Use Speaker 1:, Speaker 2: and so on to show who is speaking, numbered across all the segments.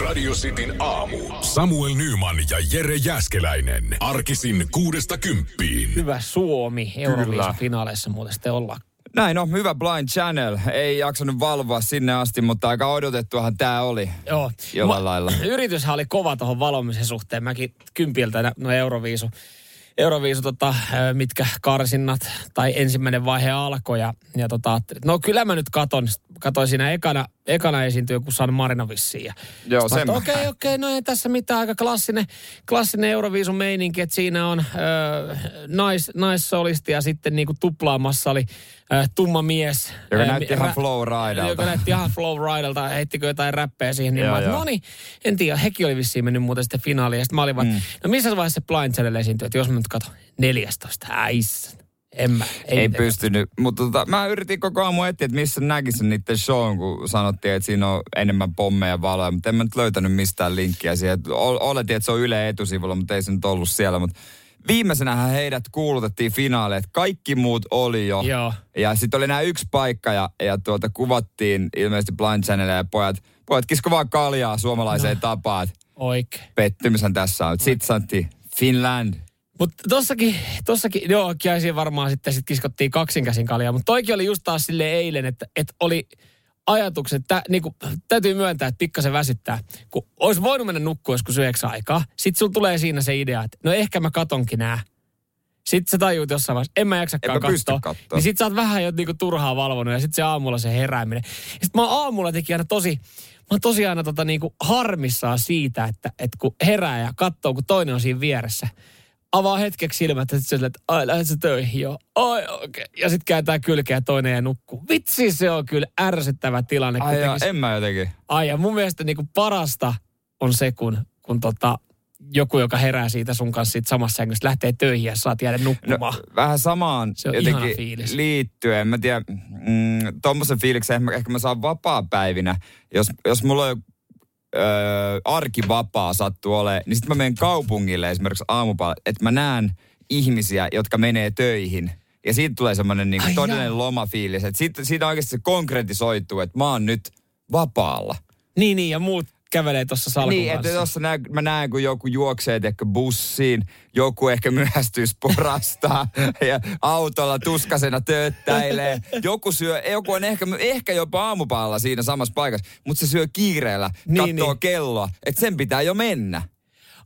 Speaker 1: Radio Cityn aamu. Samuel Nyman ja Jere Jäskeläinen. Arkisin kuudesta kymppiin.
Speaker 2: Hyvä Suomi Euroviisufinaaleissa muuten sitten ollaan.
Speaker 3: Näin on, hyvä Blind Channel. Ei jaksanut valvoa sinne asti, mutta aika odotettuahan tämä oli.
Speaker 2: Joo.
Speaker 3: Jollain lailla.
Speaker 2: Yrityshän oli kova tuohon valomisen suhteen. Mäkin kympiltä no Euroviisu Euroviisu, tota, mitkä karsinnat tai ensimmäinen vaihe alkoi. Ja, ja tota, no kyllä mä nyt katon, katoin siinä ekana, ekana esiintyi joku San Marino vissiin.
Speaker 3: Joo,
Speaker 2: sen Okei, okei, okay, no ei tässä mitään aika klassinen, klassinen Euroviisun meininki, että siinä on ö, nais, naissolisti ja sitten niinku tuplaamassa oli ö, tumma mies.
Speaker 3: Joka näytti ihan flow raidalta.
Speaker 2: Joka näytti ihan flow raidalta, heittikö jotain räppejä siihen. Niin joo, mä, no niin, en tiedä, hekin oli vissiin mennyt muuten sitten finaaliin. Ja sitten mä olin vaan, mm. no missä vaiheessa se Blind Channel esiintyi, että jos mä nyt katon 14, äissä. En mä.
Speaker 3: Ei, ei pystynyt. Mutta tota, mä yritin koko aamu etsiä, että missä näkisin niiden shown, kun sanottiin, että siinä on enemmän pommeja ja valoja. Mutta en mä nyt löytänyt mistään linkkiä siihen. Oletin, että se on Yle etusivulla, mutta ei se nyt ollut siellä. Mutta viimeisenähän heidät kuulutettiin finaaleet. kaikki muut oli jo.
Speaker 2: Joo.
Speaker 3: Ja sitten oli nämä yksi paikka ja, ja tuota, kuvattiin ilmeisesti Blind Channelille ja pojat, pojat kisko vaan kaljaa suomalaiseen no. tapaan.
Speaker 2: Oikein.
Speaker 3: Pettymyshän tässä on. Sitten sanottiin Finland.
Speaker 2: Mutta tossakin, tossakin, joo, kiaisiin varmaan sitten sit kiskottiin kaksinkäsin kaljaa, mutta toikin oli just taas sille eilen, että, että oli ajatukset, että niinku, täytyy myöntää, että pikkasen väsyttää. Kun olisi voinut mennä nukkua joskus yhdeksän aikaa, sitten sulla tulee siinä se idea, että no ehkä mä katonkin nää. Sitten sä tajuut jossain vaiheessa, en mä jaksakaan katsoa. Niin sit sä oot vähän jo niinku turhaa valvonut ja sitten se aamulla se herääminen. Sitten mä aamulla teki aina tosi, mä oon tosi aina tota niinku harmissaan siitä, että, että kun herää ja katsoo, kun toinen on siinä vieressä avaa hetkeksi silmät ja sitten että ai lähdet sä töihin jo. Ai okei. Okay. Ja sitten kääntää kylkeä toinen ja nukkuu. Vitsi se on kyllä ärsyttävä tilanne.
Speaker 3: Ai ja, en mä jotenkin.
Speaker 2: Ai ja mun mielestä niinku parasta on se, kun, kun tota, joku, joka herää siitä sun kanssa siitä samassa sängyssä, lähtee töihin ja saat jäädä nukkumaan.
Speaker 3: No, vähän samaan
Speaker 2: se on
Speaker 3: jotenkin
Speaker 2: fiilis.
Speaker 3: liittyen. Mä tiedän, mm, tuommoisen fiiliksen ehkä, ehkä mä saan vapaa-päivinä. Jos, jos mulla on öö, arkivapaa sattuu olemaan, niin sitten mä menen kaupungille esimerkiksi aamupäivällä, että mä näen ihmisiä, jotka menee töihin. Ja siitä tulee semmoinen niin todellinen lomafiilis. Että siitä, siitä oikeasti se konkretisoituu, että mä oon nyt vapaalla.
Speaker 2: Niin, niin, ja muut kävelee tuossa salkun
Speaker 3: Niin,
Speaker 2: että
Speaker 3: tuossa näen, mä näen, kun joku juoksee ehkä bussiin, joku ehkä myöhästyy sporasta ja autolla tuskasena tööttäilee. Joku syö, joku on ehkä, ehkä jopa aamupalalla siinä samassa paikassa, mutta se syö kiireellä, niin, katsoo niin. kelloa, että sen pitää jo mennä.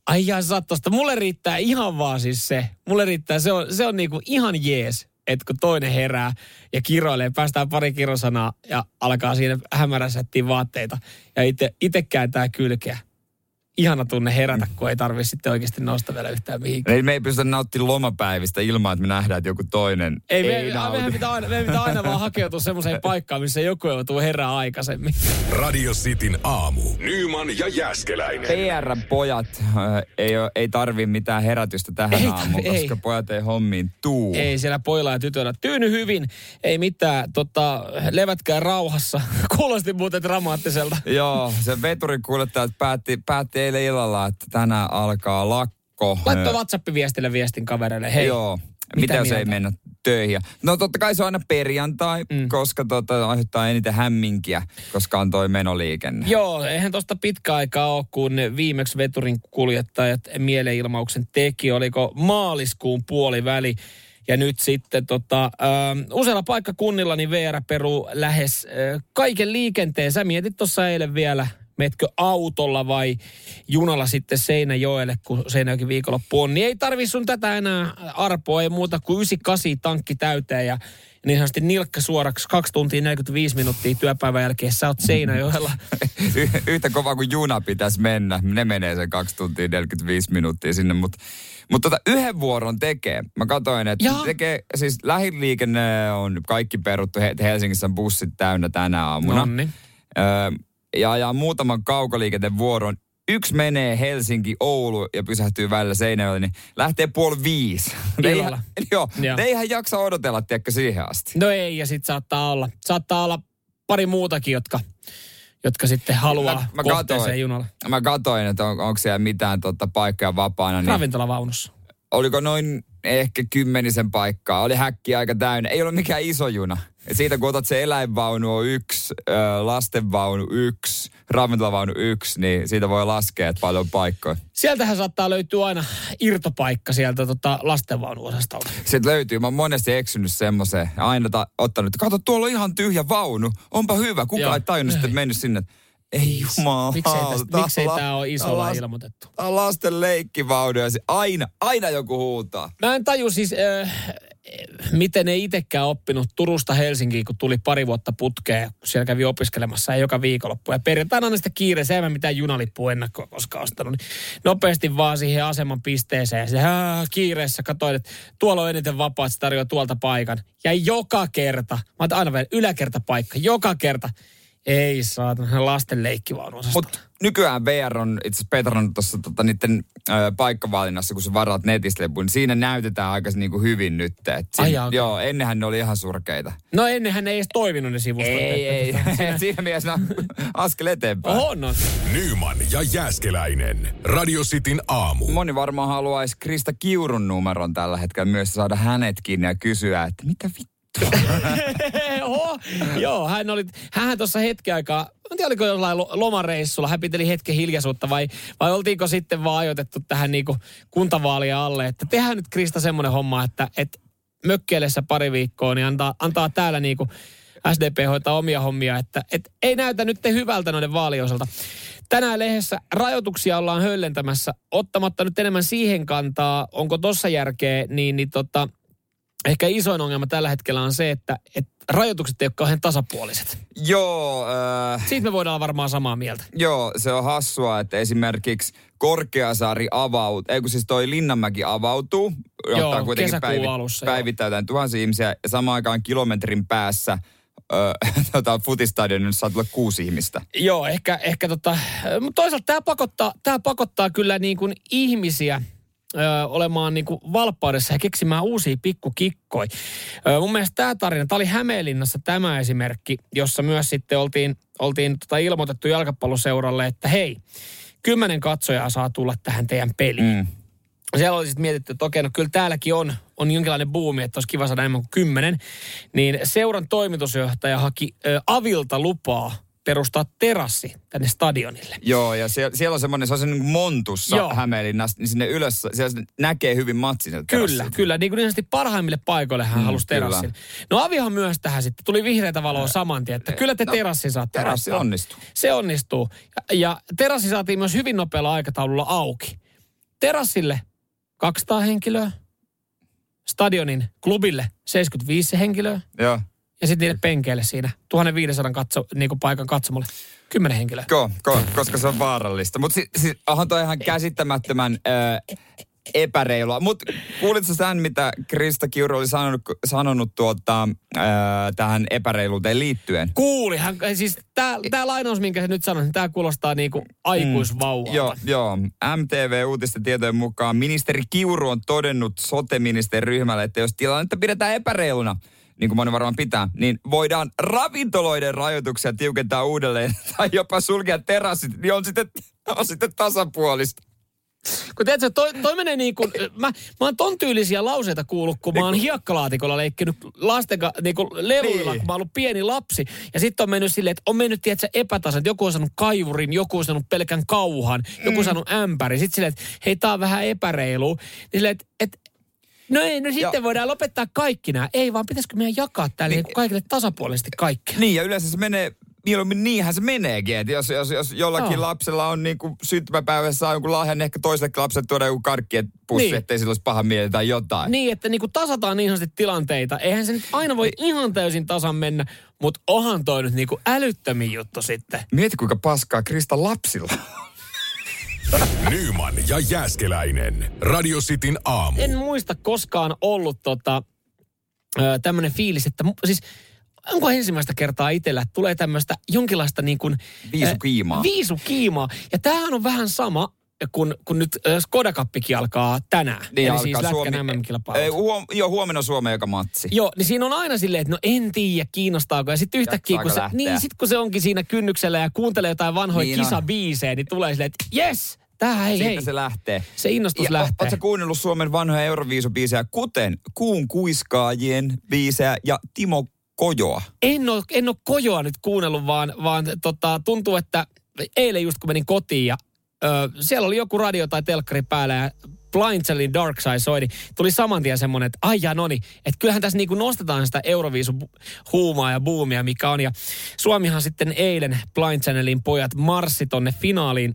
Speaker 2: Ai jaa, tosta. Mulle riittää ihan vaan siis se. Mulle riittää, se on, se on niinku ihan jees että kun toinen herää ja kiroilee, päästään pari kirosanaa ja alkaa siinä hämärässä vaatteita ja itse kääntää kylkeä ihana tunne herätä, kun ei tarvitse sitten oikeasti nousta vielä yhtään mihinkään.
Speaker 3: Ei, me ei pystytä nauttimaan lomapäivistä ilman, että me nähdään, että joku toinen ei, ei me, nauti.
Speaker 2: Meidän pitää, aina, meidän pitää aina vaan hakeutua semmoiseen paikkaan, missä joku joutuu herää aikaisemmin.
Speaker 1: Radio Cityn aamu. Nyman ja Jäskeläinen.
Speaker 3: PR-pojat äh, ei, ole, ei tarvi mitään herätystä tähän ei, aamuun, ei. koska pojat ei hommiin tuu.
Speaker 2: Ei siellä pojilla ja tytöillä tyyny hyvin. Ei mitään, tota, levätkää rauhassa. Kuulosti muuten dramaattiselta.
Speaker 3: Joo, se veturin kuljettajat päätti, päätti eilen illalla, että tänään alkaa lakko.
Speaker 2: Laittoi WhatsApp-viestille viestin kavereille, hei.
Speaker 3: Joo. Mitä, mitä jos ei mennä töihin? No totta kai se on aina perjantai, mm. koska tota, aiheuttaa eniten hämminkiä, koska on toi menoliikenne.
Speaker 2: Joo, eihän tosta pitkä aikaa ole, kun viimeksi veturin kuljettajat mielenilmauksen teki. Oliko maaliskuun puoliväli? Ja nyt sitten tota, äh, useilla paikkakunnilla niin VR peruu lähes äh, kaiken liikenteen. Sä mietit tuossa eilen vielä metkö autolla vai junalla sitten Seinäjoelle, kun Seinäjoki viikonloppu on, niin ei tarvi sun tätä enää arpoa, ei muuta kuin 98 tankki täyteen ja niin sanotusti nilkka suoraksi 2 tuntia 45 minuuttia työpäivän jälkeen, sä oot Seinäjoella.
Speaker 3: y- yhtä kova kuin juna pitäisi mennä, ne menee sen 2 tuntia 45 minuuttia sinne, mutta mutta tota, yhden vuoron tekee. Mä katsoin, että Jaa. tekee, siis lähiliikenne on kaikki peruttu. Helsingissä on bussit täynnä tänä aamuna. Nonni. Öö, ja ajaa muutaman kaukoliikenteen vuoron. Yksi menee Helsinki, Oulu ja pysähtyy välillä Seinäjoelle, niin lähtee puoli viisi. Ne eihän, joo, joo. ne eihän jaksa odotella, tiedätkö, siihen asti.
Speaker 2: No ei, ja sitten saattaa olla, saattaa olla pari muutakin, jotka, jotka sitten haluaa mä, mä katoin, junalla.
Speaker 3: Mä katoin, että on, onko siellä mitään tota, paikkaa vapaana. Niin,
Speaker 2: Ravintolavaunussa.
Speaker 3: Oliko noin ehkä kymmenisen paikkaa. Oli häkki aika täynnä. Ei ole mikään iso juna. Et siitä kun otat se eläinvaunu on yksi, lastenvaunu yksi, ravintolavaunu yksi, niin siitä voi laskea, että paljon paikkoja.
Speaker 2: Sieltähän saattaa löytyä aina irtopaikka sieltä tota lastenvaunuosastolta.
Speaker 3: Sieltä löytyy. Mä oon monesti eksynyt semmoiseen. Aina ta- ottanut, että kato, tuolla on ihan tyhjä vaunu. Onpa hyvä. Kuka ei tajunnut sitten mennyt sinne. Ei jumala.
Speaker 2: Miksei, tästä, miksei tämä ole isolla las, ilmoitettu?
Speaker 3: Tämä on lasten se aina, aina joku huutaa.
Speaker 2: Mä en taju siis, äh, miten ei itsekään oppinut Turusta Helsinkiin, kun tuli pari vuotta putkeen, kun siellä kävi opiskelemassa ja joka viikonloppu. Ja perjantaina on sitä kiireessä, ei mä mitään junalippua ennakkoa koskaan ostanut. Niin nopeasti vaan siihen aseman pisteeseen ja sitten kiireessä katsoin, että tuolla on eniten vapaat, se tarjoaa tuolta paikan. Ja joka kerta, mä aina vielä yläkertapaikka, joka kerta ei saatana, lasten leikkivaunu
Speaker 3: Mutta nykyään VR on itse asiassa petrannut tuossa tota, niiden ö, paikkavalinnassa, kun sä varaat netistä lipun, niin siinä näytetään aika niinku hyvin nyt. Et siinä, Ai, joo, ennenhän ne oli ihan surkeita.
Speaker 2: No ennenhän ne ei edes toiminut ne sivustot.
Speaker 3: Ei, ei. Siinä, siinä mielessä askel eteenpäin.
Speaker 2: Oho, no.
Speaker 1: Nyman ja Jääskeläinen. Radio Cityn aamu.
Speaker 3: Moni varmaan haluaisi Krista Kiurun numeron tällä hetkellä myös saada hänetkin ja kysyä, että mitä vittu
Speaker 2: joo, hän oli, hän tuossa hetken aikaa, en tiedä oliko jollain lomareissulla, hän piteli hetken hiljaisuutta vai, vai oltiinko sitten vaan ajoitettu tähän niinku kuntavaalia alle, että tehdään nyt Krista semmoinen homma, että, että mökkeellessä pari viikkoa, niin antaa, antaa täällä niinku SDP hoitaa omia hommia, että et ei näytä nyt hyvältä noiden vaaliosalta. Tänään lehdessä rajoituksia ollaan höllentämässä, ottamatta nyt enemmän siihen kantaa, onko tossa järkeä, niin, niin tota, ehkä isoin ongelma tällä hetkellä on se, että, että rajoitukset ei ole kauhean tasapuoliset.
Speaker 3: Joo.
Speaker 2: Äh, Siitä me voidaan varmaan samaa mieltä.
Speaker 3: Joo, se on hassua, että esimerkiksi Korkeasaari avautuu, ei kun siis toi Linnanmäki avautuu,
Speaker 2: Joo, kuitenkin päivi, alussa,
Speaker 3: jotain tuhansia ihmisiä ja samaan aikaan kilometrin päässä öö, tota, futistadionissa saa tulla kuusi ihmistä.
Speaker 2: Joo, ehkä, ehkä tota, mutta toisaalta tämä pakottaa, tää pakottaa kyllä niin kuin ihmisiä – ö, olemaan niin kuin valppaudessa ja keksimään uusia pikkukikkoja. Ö, mun mielestä tämä tarina, tämä oli Hämeenlinnassa tämä esimerkki, jossa myös sitten oltiin, oltiin tota ilmoitettu jalkapalloseuralle, että hei, kymmenen katsojaa saa tulla tähän teidän peliin. Mm. Siellä oli sitten mietitty, että okei, no kyllä täälläkin on, on jonkinlainen buumi, että olisi kiva saada enemmän kuin kymmenen. Niin seuran toimitusjohtaja haki ö, Avilta lupaa perustaa terassi tänne stadionille.
Speaker 3: Joo, ja siellä, siellä on semmoinen, se on se niin montussa Joo. Hämeenlinnassa, niin sinne ylös, siellä näkee hyvin matsin
Speaker 2: Kyllä, kyllä. Niin kuin niin parhaimmille paikoille hän mm, halusi terassin. Kyllä. No Avihan myös tähän sitten, tuli vihreätä valoa saman tien, että kyllä te no, terassin saatte
Speaker 3: Terassi rattaa. onnistuu.
Speaker 2: Se onnistuu. Ja, ja terassi saatiin myös hyvin nopealla aikataululla auki. Terassille 200 henkilöä, stadionin klubille 75 henkilöä.
Speaker 3: Joo.
Speaker 2: Ja sitten niille penkeille siinä 1500 katso, niin kuin paikan katsomulle. Kymmenen henkilöä.
Speaker 3: Ko, ko, koska se on vaarallista. Mutta si, si, onhan toi ihan käsittämättömän äh, epäreilua. Mutta kuulitko sen, mitä Krista Kiuru oli sanonut, sanonut tuota, äh, tähän epäreiluuteen liittyen?
Speaker 2: Kuuli. Hän, siis tämä lainaus, minkä se nyt sanoi, niin tämä kuulostaa niinku aikuisvauvalta. Mm,
Speaker 3: joo, joo. MTV-uutisten tietojen mukaan ministeri Kiuru on todennut sote-ministeriryhmälle, että jos tilannetta pidetään epäreiluna – niin kuin moni varmaan pitää, niin voidaan ravintoloiden rajoituksia tiukentaa uudelleen tai jopa sulkea terassit, niin on sitten, on sitten tasapuolista.
Speaker 2: Kun tiedätkö, toi, toi menee niin kuin, mä, mä oon ton tyylisiä lauseita kuullut, kun mä oon niin hiekkalaatikolla leikkinyt lasten niin kuin levuilla, niin. kun mä oon ollut pieni lapsi. Ja sitten on mennyt silleen, että on mennyt, tiedätkö, epätasan. Joku on saanut kaivurin, joku on saanut pelkän kauhan, joku on mm. saanut ämpäri. Sitten silleen, että hei, tää on vähän epäreilu. Niin silleen, että, että No ei, no sitten ja, voidaan lopettaa kaikki nämä. Ei vaan, pitäisikö meidän jakaa tälle niin, kaikille tasapuolisesti kaikki.
Speaker 3: Niin, ja yleensä se menee mieluummin niinhän se meneekin. Että jos, jos, jos jollakin oh. lapsella on niin kuin syntymäpäivässä saa jonkun lahjan, niin ehkä toiselle lapselle tuoda joku karkki, että pussi, niin. ettei sillä olisi paha mieli tai jotain.
Speaker 2: Niin, että niin kuin tasataan niin sanotusti tilanteita. Eihän se nyt aina voi niin. ihan täysin tasan mennä, mutta ohan toi nyt niin kuin älyttömin juttu sitten.
Speaker 3: Mieti kuinka paskaa Krista lapsilla
Speaker 1: Nyman ja Jääskeläinen. Radio Cityn aamu.
Speaker 2: En muista koskaan ollut tota, tämmöinen fiilis, että siis onko ensimmäistä kertaa itsellä, että tulee tämmöistä jonkinlaista niin kuin...
Speaker 3: Viisukiimaa.
Speaker 2: Äh, viisukiimaa. Ja tämähän on vähän sama, kun, kun nyt äh, Skoda Cuppikin alkaa tänään. Niin Eli siis Suomi, mm
Speaker 3: ei, huom, Joo, huomenna Suomen joka matsi.
Speaker 2: Joo, niin siinä on aina silleen, että no en tiedä, kiinnostaako. Ja sitten yhtäkkiä, kun se, niin sit kun se onkin siinä kynnyksellä ja kuuntelee jotain vanhoja niin kisabiisejä, niin tulee silleen, että yes, Tää, hei,
Speaker 3: Siitä
Speaker 2: hei.
Speaker 3: se lähtee.
Speaker 2: Se innostus ja lähtee.
Speaker 3: Oletko kuunnellut Suomen vanhoja Euroviisubiisejä, kuten Kuun kuiskaajien biisejä ja Timo Kojoa?
Speaker 2: En ole, en ole Kojoa nyt kuunnellut, vaan, vaan tota, tuntuu, että eilen just kun menin kotiin ja ö, siellä oli joku radio tai telkkari päällä ja Blind Cellin Dark Side soi, niin tuli saman tien semmoinen, että ai ja noni, että kyllähän tässä niinku nostetaan sitä Euroviisun huumaa ja buumia, mikä on. Ja Suomihan sitten eilen Blind Channelin pojat marssi tonne finaaliin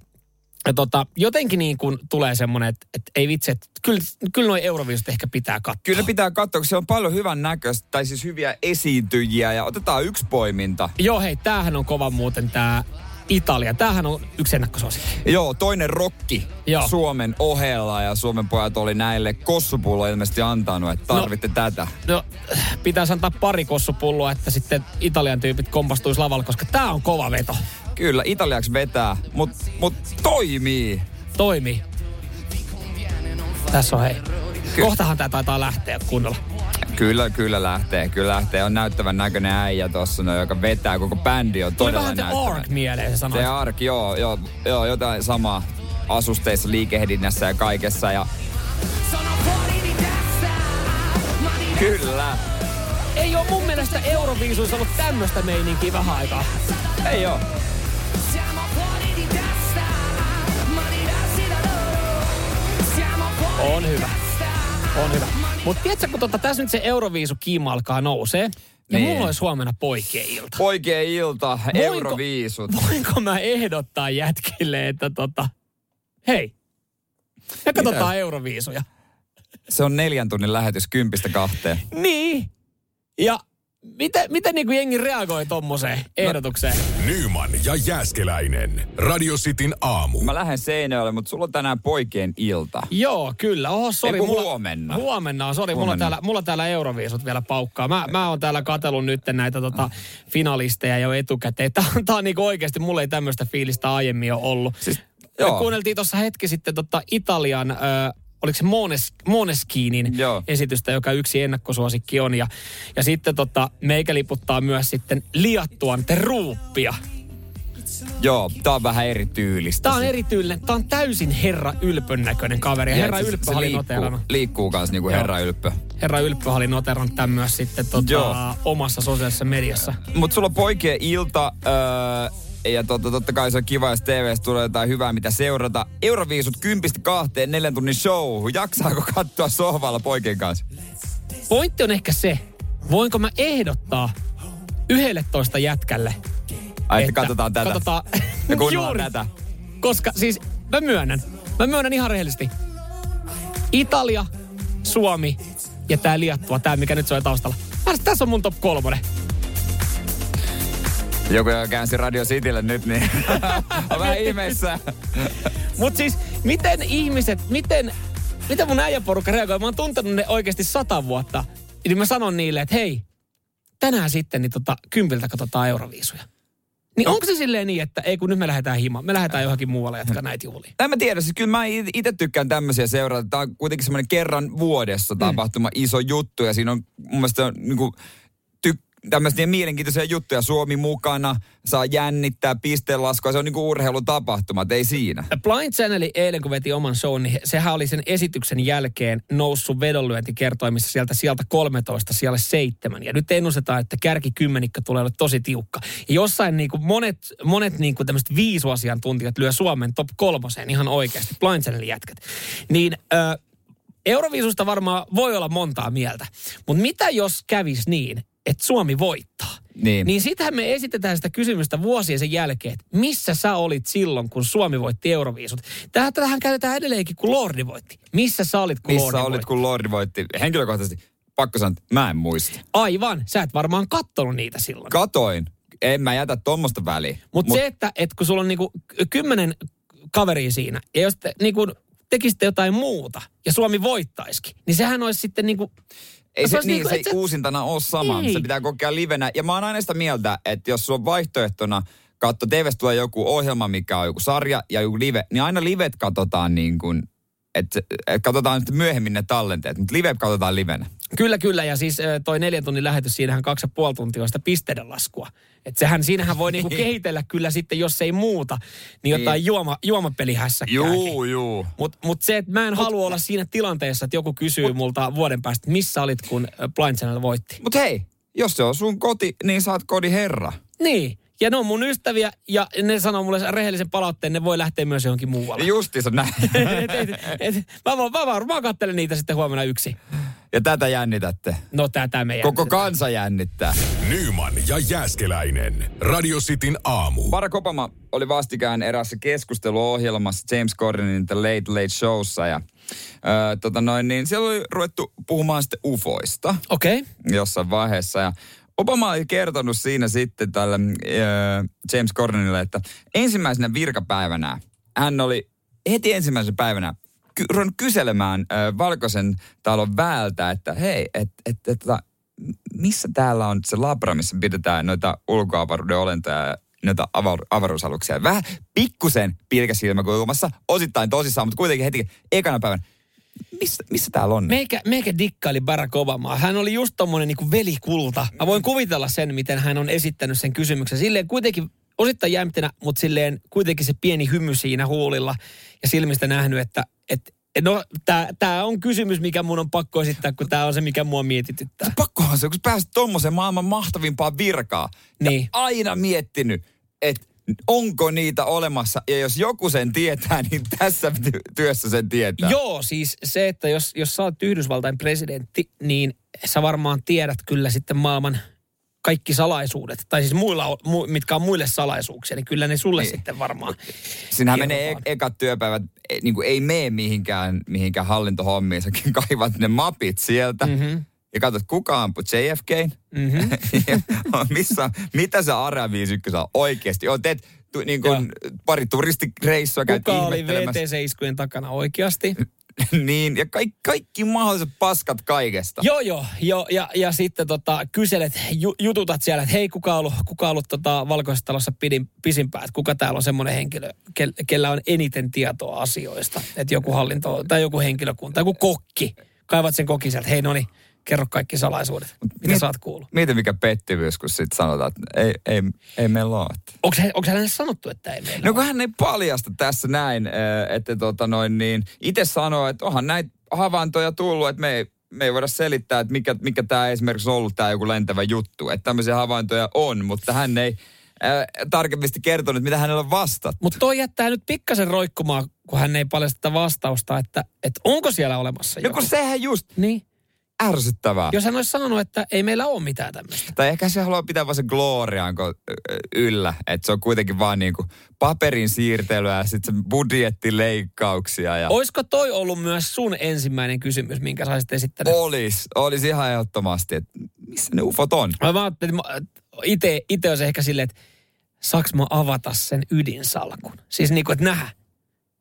Speaker 2: ja tota, jotenkin niin kuin tulee semmoinen, että, että ei vitsi, että kyllä, kyllä noin Euroviisut ehkä pitää katsoa.
Speaker 3: Kyllä pitää katsoa, koska se on paljon hyvän näköistä, tai siis hyviä esiintyjiä, ja otetaan yksi poiminta.
Speaker 2: Joo, hei, tämähän on kova muuten tämä Italia. Tämähän on yksi ennakkosuosikki.
Speaker 3: Joo, toinen rokki Joo. Suomen ohella ja Suomen pojat oli näille kossupullo ilmeisesti antanut, että no, tarvitte no, tätä.
Speaker 2: No, pitäisi antaa pari kossupulloa, että sitten Italian tyypit kompastuisi lavalle, koska tämä on kova veto.
Speaker 3: Kyllä, italiaksi vetää, mutta mut toimii.
Speaker 2: Toimii. Tässä on hei. Ky- Kohtahan tämä taitaa lähteä kunnolla.
Speaker 3: Kyllä, kyllä lähtee. Kyllä lähtee. On näyttävän näköinen äijä tuossa, no, joka vetää. Koko bändi on todella
Speaker 2: vähän
Speaker 3: näyttävä.
Speaker 2: Ark mieleen,
Speaker 3: se Se Ark, joo, joo, joo, jotain samaa asusteissa, liikehdinnässä ja kaikessa. Ja... Kyllä.
Speaker 2: Ei ole mun mielestä Euroviisuissa ollut tämmöistä meininkiä vähän aikaa.
Speaker 3: Ei oo.
Speaker 2: On hyvä. On hyvä. Mutta tiedätkö, kun tota, tässä nyt se Euroviisu kiima alkaa nousee, ja niin. mulla olisi huomenna poikien ilta.
Speaker 3: Poikien ilta, voinko, Euroviisut.
Speaker 2: Voinko mä ehdottaa jätkille, että tota, hei, me katsotaan Euroviisuja.
Speaker 3: Se on neljän tunnin lähetys kympistä kahteen.
Speaker 2: niin. Ja Miten, miten niin kuin jengi reagoi tommoseen no. ehdotukseen?
Speaker 1: No. Nyman ja Jääskeläinen. Radio Cityn aamu.
Speaker 3: Mä lähden Seinäjoelle, mutta sulla on tänään poikien ilta.
Speaker 2: Joo, kyllä. Oho, sori. Mulla,
Speaker 3: huomenna.
Speaker 2: Huomenna, sori. Mulla, täällä, mulla täällä Euroviisut vielä paukkaa. Mä, mä oon täällä katellut nyt näitä tota, finalisteja jo etukäteen. Tää, tää on niin oikeasti, mulla ei tämmöistä fiilistä aiemmin ole ollut. Siis, Me kuunneltiin tuossa hetki sitten tota Italian... Ö, oliko se Mones, Moneskinin Joo. esitystä, joka yksi ennakkosuosikki on. Ja, ja sitten tota, meikä liputtaa myös sitten liattuan ruuppia.
Speaker 3: Joo, tää on vähän erityylistä.
Speaker 2: Tää on erityylinen. Tää on täysin herra Ylpön näköinen kaveri. Ja herra se, Ylppö se oli liikkuu,
Speaker 3: liikkuu kans niinku herra Ylppö.
Speaker 2: Herra Ylppö oli noterannut tämän myös sitten tota, omassa sosiaalisessa mediassa.
Speaker 3: Mut sulla poikien ilta... Öö, ja totta, totta kai se on kiva, jos tv tulee jotain hyvää, mitä seurata. Euroviisut kympistä kahteen neljän tunnin show. Jaksaako katsoa sohvalla poikien kanssa?
Speaker 2: Pointti on ehkä se, voinko mä ehdottaa 11 jätkälle,
Speaker 3: Ai, että katsotaan tätä.
Speaker 2: Katsotaan.
Speaker 3: Ja kuunnellaan tätä.
Speaker 2: Koska siis mä myönnän, mä myönnän ihan rehellisesti. Italia, Suomi ja tää Liattua, tää mikä nyt soi taustalla. Tässä on mun top kolmonen.
Speaker 3: Joku, joka käänsi Radio Citylle nyt, niin on vähän ihmeessä.
Speaker 2: Mutta siis, miten ihmiset, miten, miten mun äijäporukka reagoi? Mä oon tuntenut ne oikeasti sata vuotta. Niin mä sanon niille, että hei, tänään sitten niin tota, kympiltä katsotaan euroviisuja. Niin onko se silleen niin, että ei kun nyt me lähdetään himaan, me lähdetään johonkin muualle jatkaa näitä juhlia?
Speaker 3: En mä tiedä, siis kyllä mä itse tykkään tämmöisiä seurata. Tämä on kuitenkin semmoinen kerran vuodessa tapahtuma mm. iso juttu ja siinä on mun mielestä niin kuin, tämmöisiä mielenkiintoisia juttuja. Suomi mukana, saa jännittää pisteenlaskua. Se on niinku urheilutapahtuma, ei siinä.
Speaker 2: Blind Channel eilen, kun veti oman show, niin sehän oli sen esityksen jälkeen noussut vedonlyöntikertoimissa sieltä sieltä 13 siellä 7. Ja nyt ennustetaan, että kymmenikkä tulee olla tosi tiukka. Ja jossain niinku monet, monet niinku tämmöiset viisuasiantuntijat lyö Suomen top kolmoseen ihan oikeasti. Blind Channelin jätkät. Niin... Ö, Euroviisusta varmaan voi olla montaa mieltä. Mutta mitä jos kävisi niin, että Suomi voittaa. Niin. niin sitähän me esitetään sitä kysymystä vuosien sen jälkeen, että missä sä olit silloin, kun Suomi voitti Euroviisut. Tähän, tähän käytetään edelleenkin, kun Lordi voitti. Missä sä olit, kun
Speaker 3: missä
Speaker 2: Lordi
Speaker 3: olit,
Speaker 2: voitti?
Speaker 3: kun Lordi voitti? Henkilökohtaisesti, pakko sanoa, mä en muista.
Speaker 2: Aivan, sä et varmaan kattonut niitä silloin.
Speaker 3: Katoin. En mä jätä tuommoista väliä.
Speaker 2: Mut Mut se, että, että kun sulla on niinku kymmenen kaveria siinä, ja jos te niinku tekisitte jotain muuta, ja Suomi voittaisikin, niin sehän olisi sitten niinku
Speaker 3: ei se, niin, niin se ei uusintana ole sama. Ei. Se pitää kokea livenä. Ja mä oon aina sitä mieltä, että jos sulla on vaihtoehtona katso, TVstä tulee joku ohjelma, mikä on joku sarja ja joku live, niin aina livet katsotaan niin kuin, että et katsotaan nyt myöhemmin ne tallenteet, mutta live katsotaan livenä.
Speaker 2: Kyllä, kyllä. Ja siis toi neljän tunnin lähetys, siinähän kaksi ja puoli tuntia on sitä pisteiden laskua. Että sehän, siinähän voi niinku kehitellä kyllä sitten, jos ei muuta, niin jotain niin. juoma, juomapelihässäkkää.
Speaker 3: Juu, juu.
Speaker 2: Mutta mut se, että mä en mut, halua olla siinä tilanteessa, että joku kysyy mut, multa vuoden päästä, missä olit, kun Blind Channel voitti.
Speaker 3: Mutta hei, jos se on sun koti, niin saat kodin herra.
Speaker 2: Niin. Ja ne on mun ystäviä ja ne sanoo mulle rehellisen palautteen, ne voi lähteä myös johonkin muualle.
Speaker 3: Justiinsa näin.
Speaker 2: et, et, et, mä, vaan, mä, vaan, mä katselen niitä sitten huomenna yksi.
Speaker 3: Ja tätä jännitätte.
Speaker 2: No tätä me
Speaker 3: Koko kansa jännittää.
Speaker 1: Nyman ja Jääskeläinen. Radio Cityn aamu.
Speaker 3: Barack Obama oli vastikään erässä keskusteluohjelmassa James Cordenin The Late Late Showssa ja Öö, tota noin, niin siellä oli ruvettu puhumaan sitten ufoista.
Speaker 2: Okei. Okay.
Speaker 3: Jossain vaiheessa ja Obama oli kertonut siinä sitten tälle öö, James Cordenille, että ensimmäisenä virkapäivänä hän oli heti ensimmäisenä päivänä ruvennut kyselemään ö, valkoisen talon väältä, että hei, että et, et, et, missä täällä on se labra, missä pidetään noita ulkoavaruuden olentoja noita avar- avaruusaluksia. Vähän pikkusen pilkäsilmäkulmassa, osittain tosissaan, mutta kuitenkin heti ekana päivänä. Missä, missä täällä on?
Speaker 2: Meikä, meikä dikkaili Barack Obamaa. Hän oli just tommonen niin velikulta. Mä voin kuvitella sen, miten hän on esittänyt sen kysymyksen. Silleen kuitenkin osittain jämptinä, mutta silleen kuitenkin se pieni hymy siinä huulilla ja silmistä nähnyt, että, että No, tämä on kysymys, mikä mun on pakko esittää, kun tämä on se, mikä mua mietityttää.
Speaker 3: Pakkohan se, kun pääsit tuommoiseen maailman mahtavimpaan virkaa.
Speaker 2: Niin.
Speaker 3: aina miettinyt, että onko niitä olemassa, ja jos joku sen tietää, niin tässä työssä sen tietää.
Speaker 2: Joo, siis se, että jos, jos sä oot Yhdysvaltain presidentti, niin sä varmaan tiedät kyllä sitten maailman kaikki salaisuudet, tai siis muilla, mu, mitkä on muille salaisuuksia, niin kyllä ne sulle niin. sitten varmaan.
Speaker 3: Siinähän menee e- ekat työpäivät, e- niin kuin ei mene mihinkään, mihinkään hallintohommiin, säkin kaivat ne mapit sieltä. Mm-hmm. Ja katsot, kuka ampui JFK? Mm-hmm. missä, mitä se Area 51 oikeasti on? Teet tu, niin kuin pari turistireissua
Speaker 2: Kuka oli VT-iskujen takana oikeasti?
Speaker 3: niin, ja kaikki, kaikki mahdolliset paskat kaikesta.
Speaker 2: Joo, joo, jo, ja, ja sitten tota, kyselet, ju, jututat siellä, että hei, kuka on ollut, kuka ollut tota, valkoisessa talossa pidin, pisimpään, että kuka täällä on semmoinen henkilö, ke, kellä on eniten tietoa asioista, että joku hallinto, tai joku henkilökunta, joku kokki, kaivat sen kokin sieltä, hei no niin, kerro kaikki salaisuudet, mitä miet, saat kuullut.
Speaker 3: Mieti mikä pettymys, kun sitten sanotaan, että ei, ei, ei meillä ole.
Speaker 2: Onko, onko hänelle sanottu, että ei meillä
Speaker 3: No kun hän ei paljasta tässä näin, että tota noin niin, itse sanoo, että onhan näitä havaintoja tullut, että me ei, me ei voida selittää, että mikä, mikä tämä esimerkiksi on ollut tämä joku lentävä juttu. Että tämmöisiä havaintoja on, mutta hän ei äh, tarkemmin kertonut, mitä hänellä on vastattu.
Speaker 2: Mutta toi jättää nyt pikkasen roikkumaan, kun hän ei paljasta vastausta, että, että onko siellä olemassa
Speaker 3: No kun sehän just.
Speaker 2: Niin
Speaker 3: ärsyttävää.
Speaker 2: Jos hän olisi sanonut, että ei meillä ole mitään tämmöistä.
Speaker 3: Tai ehkä se haluaa pitää vaan se glorian yllä, että se on kuitenkin vaan niin kuin paperin siirtelyä ja sitten se budjettileikkauksia. Ja...
Speaker 2: Olisiko toi ollut myös sun ensimmäinen kysymys, minkä saisit esittänyt?
Speaker 3: Olis, olisi ihan ehdottomasti, että missä ne ufot on?
Speaker 2: Mä vaan itse, itse olisi ehkä silleen, että saaks mä avata sen ydinsalkun? Siis niin kuin, että nähdä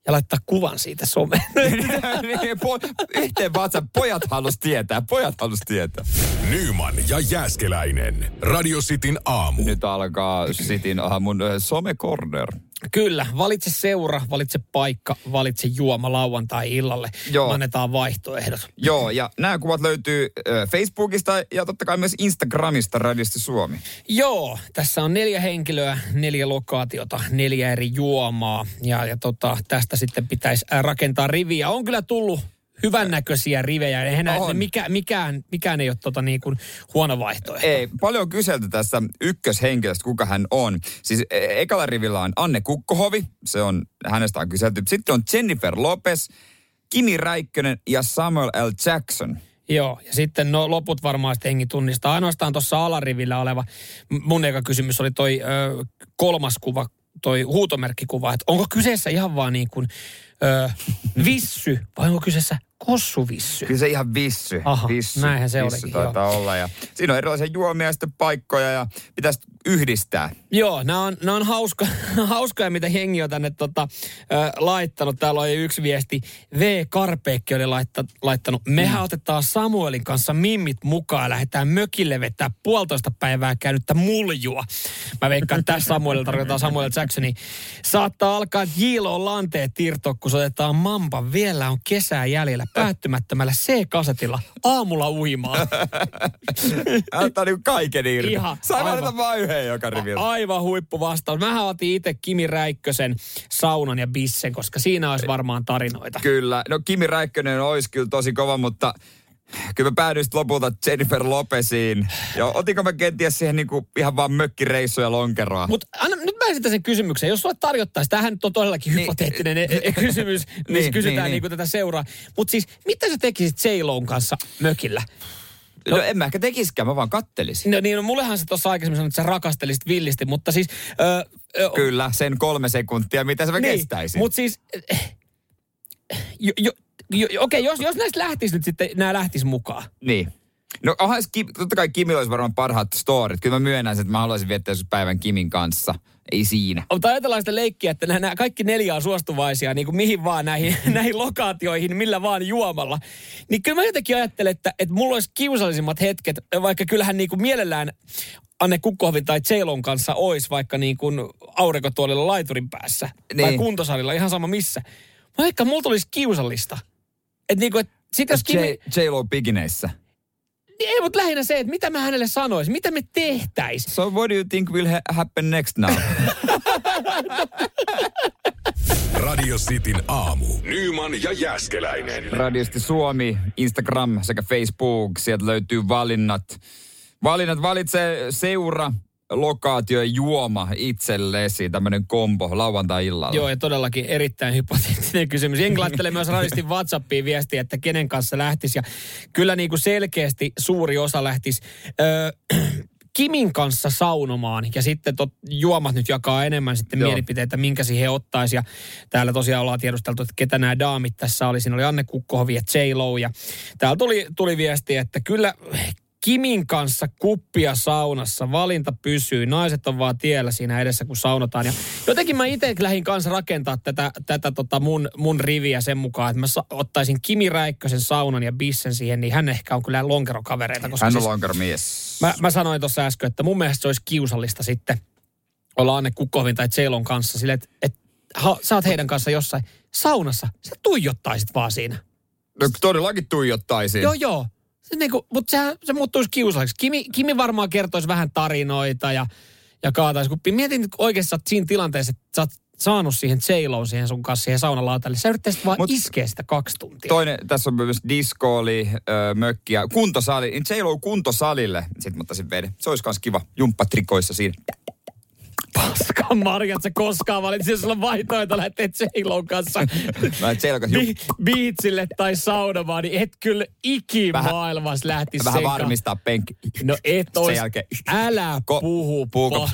Speaker 2: ja laittaa kuvan siitä someen.
Speaker 3: Niin, yhteen vatsan, pojat halus tietää, pojat halus tietää.
Speaker 1: Nyman ja Jääskeläinen. Radio Cityn aamu.
Speaker 3: Nyt alkaa Cityn aamun some corner.
Speaker 2: Kyllä, valitse seura, valitse paikka, valitse juoma lauantai-illalle. Joo. Annetaan vaihtoehdot.
Speaker 3: Joo, ja nämä kuvat löytyy Facebookista ja totta kai myös Instagramista Radiosti Suomi.
Speaker 2: Joo, tässä on neljä henkilöä, neljä lokaatiota, neljä eri juomaa. Ja, ja tota, tästä sitten pitäisi rakentaa riviä. On kyllä tullut hyvännäköisiä rivejä. Eihän ne, mikä, mikään, mikään ei ole tota niin kuin huono vaihtoehto.
Speaker 3: Ei, paljon on kyselty tässä ykköshenkilöstä, kuka hän on. Siis e- ekalla rivillä on Anne Kukkohovi, se on, hänestä on kyselty. Sitten on Jennifer Lopez, Kimi Räikkönen ja Samuel L. Jackson.
Speaker 2: Joo, ja sitten no, loput varmaan sitten hengi tunnistaa. Ainoastaan tuossa alarivillä oleva, mun eka kysymys oli toi ö, kolmas kuva, toi huutomerkkikuva, että onko kyseessä ihan vaan niin kuin ö, vissy vai onko kyseessä kossuvissy.
Speaker 3: Kyllä se ihan vissy.
Speaker 2: Aha, vissy, näinhän se
Speaker 3: vissy taitaa joo. olla. Ja siinä on erilaisia juomia ja sitten paikkoja ja pitäisi yhdistää.
Speaker 2: Joo, nämä on, nämä on hauska, hauskoja, mitä jengi on tänne tota, äh, laittanut. Täällä oli yksi viesti. V. Karpeekki oli laitta, laittanut. Mehän mm. otetaan Samuelin kanssa mimmit mukaan ja lähdetään mökille vetää puolitoista päivää käynyttä muljua. Mä veikkaan, että tässä Samuelilla tarkoitetaan Samuel Jacksoni. Saattaa alkaa Jiilo lanteet irtoa, kun otetaan mamba. Vielä on kesää jäljellä päättymättömällä C-kasetilla aamulla uimaan.
Speaker 3: Antaa niin kaiken irti. Ihan. Sai valita vain yhden joka riviltä.
Speaker 2: Aivan huippuvastaus. Mä otin itse Kimi Räikkösen saunan ja bissen, koska siinä olisi varmaan tarinoita.
Speaker 3: Kyllä. No Kimi Räikkönen olisi kyllä tosi kova, mutta kyllä mä päädyin lopulta Jennifer Lopesiin. Ja otinko mä kenties siihen niinku ihan vaan mökkireissuja lonkeroa?
Speaker 2: Mutta nyt mä esitän sen kysymyksen. Jos sulle tarjottaisiin, tämähän nyt on todellakin niin. hypoteettinen e- e- kysymys, missä niin, kysytään niin, niinku niin. tätä seuraa. Mutta siis, mitä sä tekisit j kanssa mökillä?
Speaker 3: No, no en mä ehkä tekisikään, mä vaan kattelisin.
Speaker 2: No niin, no mullehan se tuossa aikaisemmin sanoi, että sä rakastelisit villisti, mutta siis... Ö,
Speaker 3: ö, Kyllä, sen kolme sekuntia, mitä se niin, kestäisi.
Speaker 2: Mutta siis... Jo, jo, jo, okei, jos, jos näistä lähtisi nyt sitten, nämä lähtis mukaan.
Speaker 3: Niin. No onhan totta kai Kimi olisi varmaan parhaat storit. Kyllä mä myönnän, että mä haluaisin viettää päivän Kimin kanssa. Ei siinä.
Speaker 2: Mutta ajatellaan sitä leikkiä, että nämä kaikki neljä on suostuvaisia niin kuin mihin vaan näihin, näihin lokaatioihin, millä vaan juomalla. Niin kyllä mä jotenkin ajattelen, että, että mulla olisi kiusallisimmat hetket, vaikka kyllähän niin kuin mielellään Anne Kukkohovin tai Ceylon kanssa olisi vaikka niin kuin aurinkotuolilla laiturin päässä. Niin. Tai kuntosalilla, ihan sama missä. Vaikka mulla tulisi kiusallista. Että niin kuin, että sit jos
Speaker 3: Kimi... J-Lo bikineissä.
Speaker 2: Niin ei, mutta lähinnä se, että mitä mä hänelle sanoisin, mitä me tehtäis.
Speaker 3: So what do you think will ha- happen next now?
Speaker 1: Radio Cityn aamu. Nyman ja Jäskeläinen.
Speaker 3: Radiosti Suomi, Instagram sekä Facebook. Sieltä löytyy valinnat. Valinnat valitsee seura, lokaatio ja juoma itsellesi, tämmöinen kombo lauantai-illalla?
Speaker 2: Joo, ja todellakin erittäin hypoteettinen kysymys. Jengi laittelee myös radistin WhatsAppiin viestiä, että kenen kanssa lähtisi. Ja kyllä niin kuin selkeästi suuri osa lähtisi. Öö, Kimin kanssa saunomaan ja sitten tot, juomat nyt jakaa enemmän sitten Joo. mielipiteitä, minkä siihen ottaisi. Ja täällä tosiaan ollaan tiedusteltu, että ketä nämä daamit tässä oli. Siinä oli Anne Kukkohovi ja J-Lo. Ja täällä tuli, tuli viesti, että kyllä Kimin kanssa kuppia saunassa. Valinta pysyy. Naiset on vaan tiellä siinä edessä, kun saunotaan. Ja jotenkin mä itse lähdin kanssa rakentaa tätä, tätä tota mun, mun riviä sen mukaan, että mä sa- ottaisin Kimi Räikkösen saunan ja bissen siihen, niin hän ehkä on kyllä lonkerokavereita.
Speaker 3: Koska hän on siis, lonkeromies.
Speaker 2: Mä, mä sanoin tuossa äsken, että mun mielestä se olisi kiusallista sitten olla Anne Kukkovin tai Ceylon kanssa sille, että et, ha, sä oot heidän kanssa jossain saunassa. Sä tuijottaisit vaan siinä.
Speaker 3: No todellakin tuijottaisin.
Speaker 2: Joo, joo se niinku, mutta se, se muuttuisi kiusalliseksi. Kimi, Kimi varmaan kertoisi vähän tarinoita ja, ja kaataisi kuppi. Mietin oikeassa siinä tilanteessa, että sä oot saanut siihen j siihen sun kanssa siihen saunalautalle. Sä yrittäisit vaan Mut iskeä sitä kaksi tuntia.
Speaker 3: Toinen, tässä on myös disco oli, ö, mökki ja kuntosali. Niin j kuntosalille. Sitten mä ottaisin veden. Se olisi myös kiva. Jumppatrikoissa siinä
Speaker 2: paskan marjat sä koskaan valitsit, jos sulla on vaihtoehto lähteä Jailon kanssa Bi- biitsille tai saunomaan, niin et kyllä ikimaailmassa lähtisi
Speaker 3: Vähän sekaan. varmistaa penkki.
Speaker 2: No et ois, älä Ko- puhu puuko.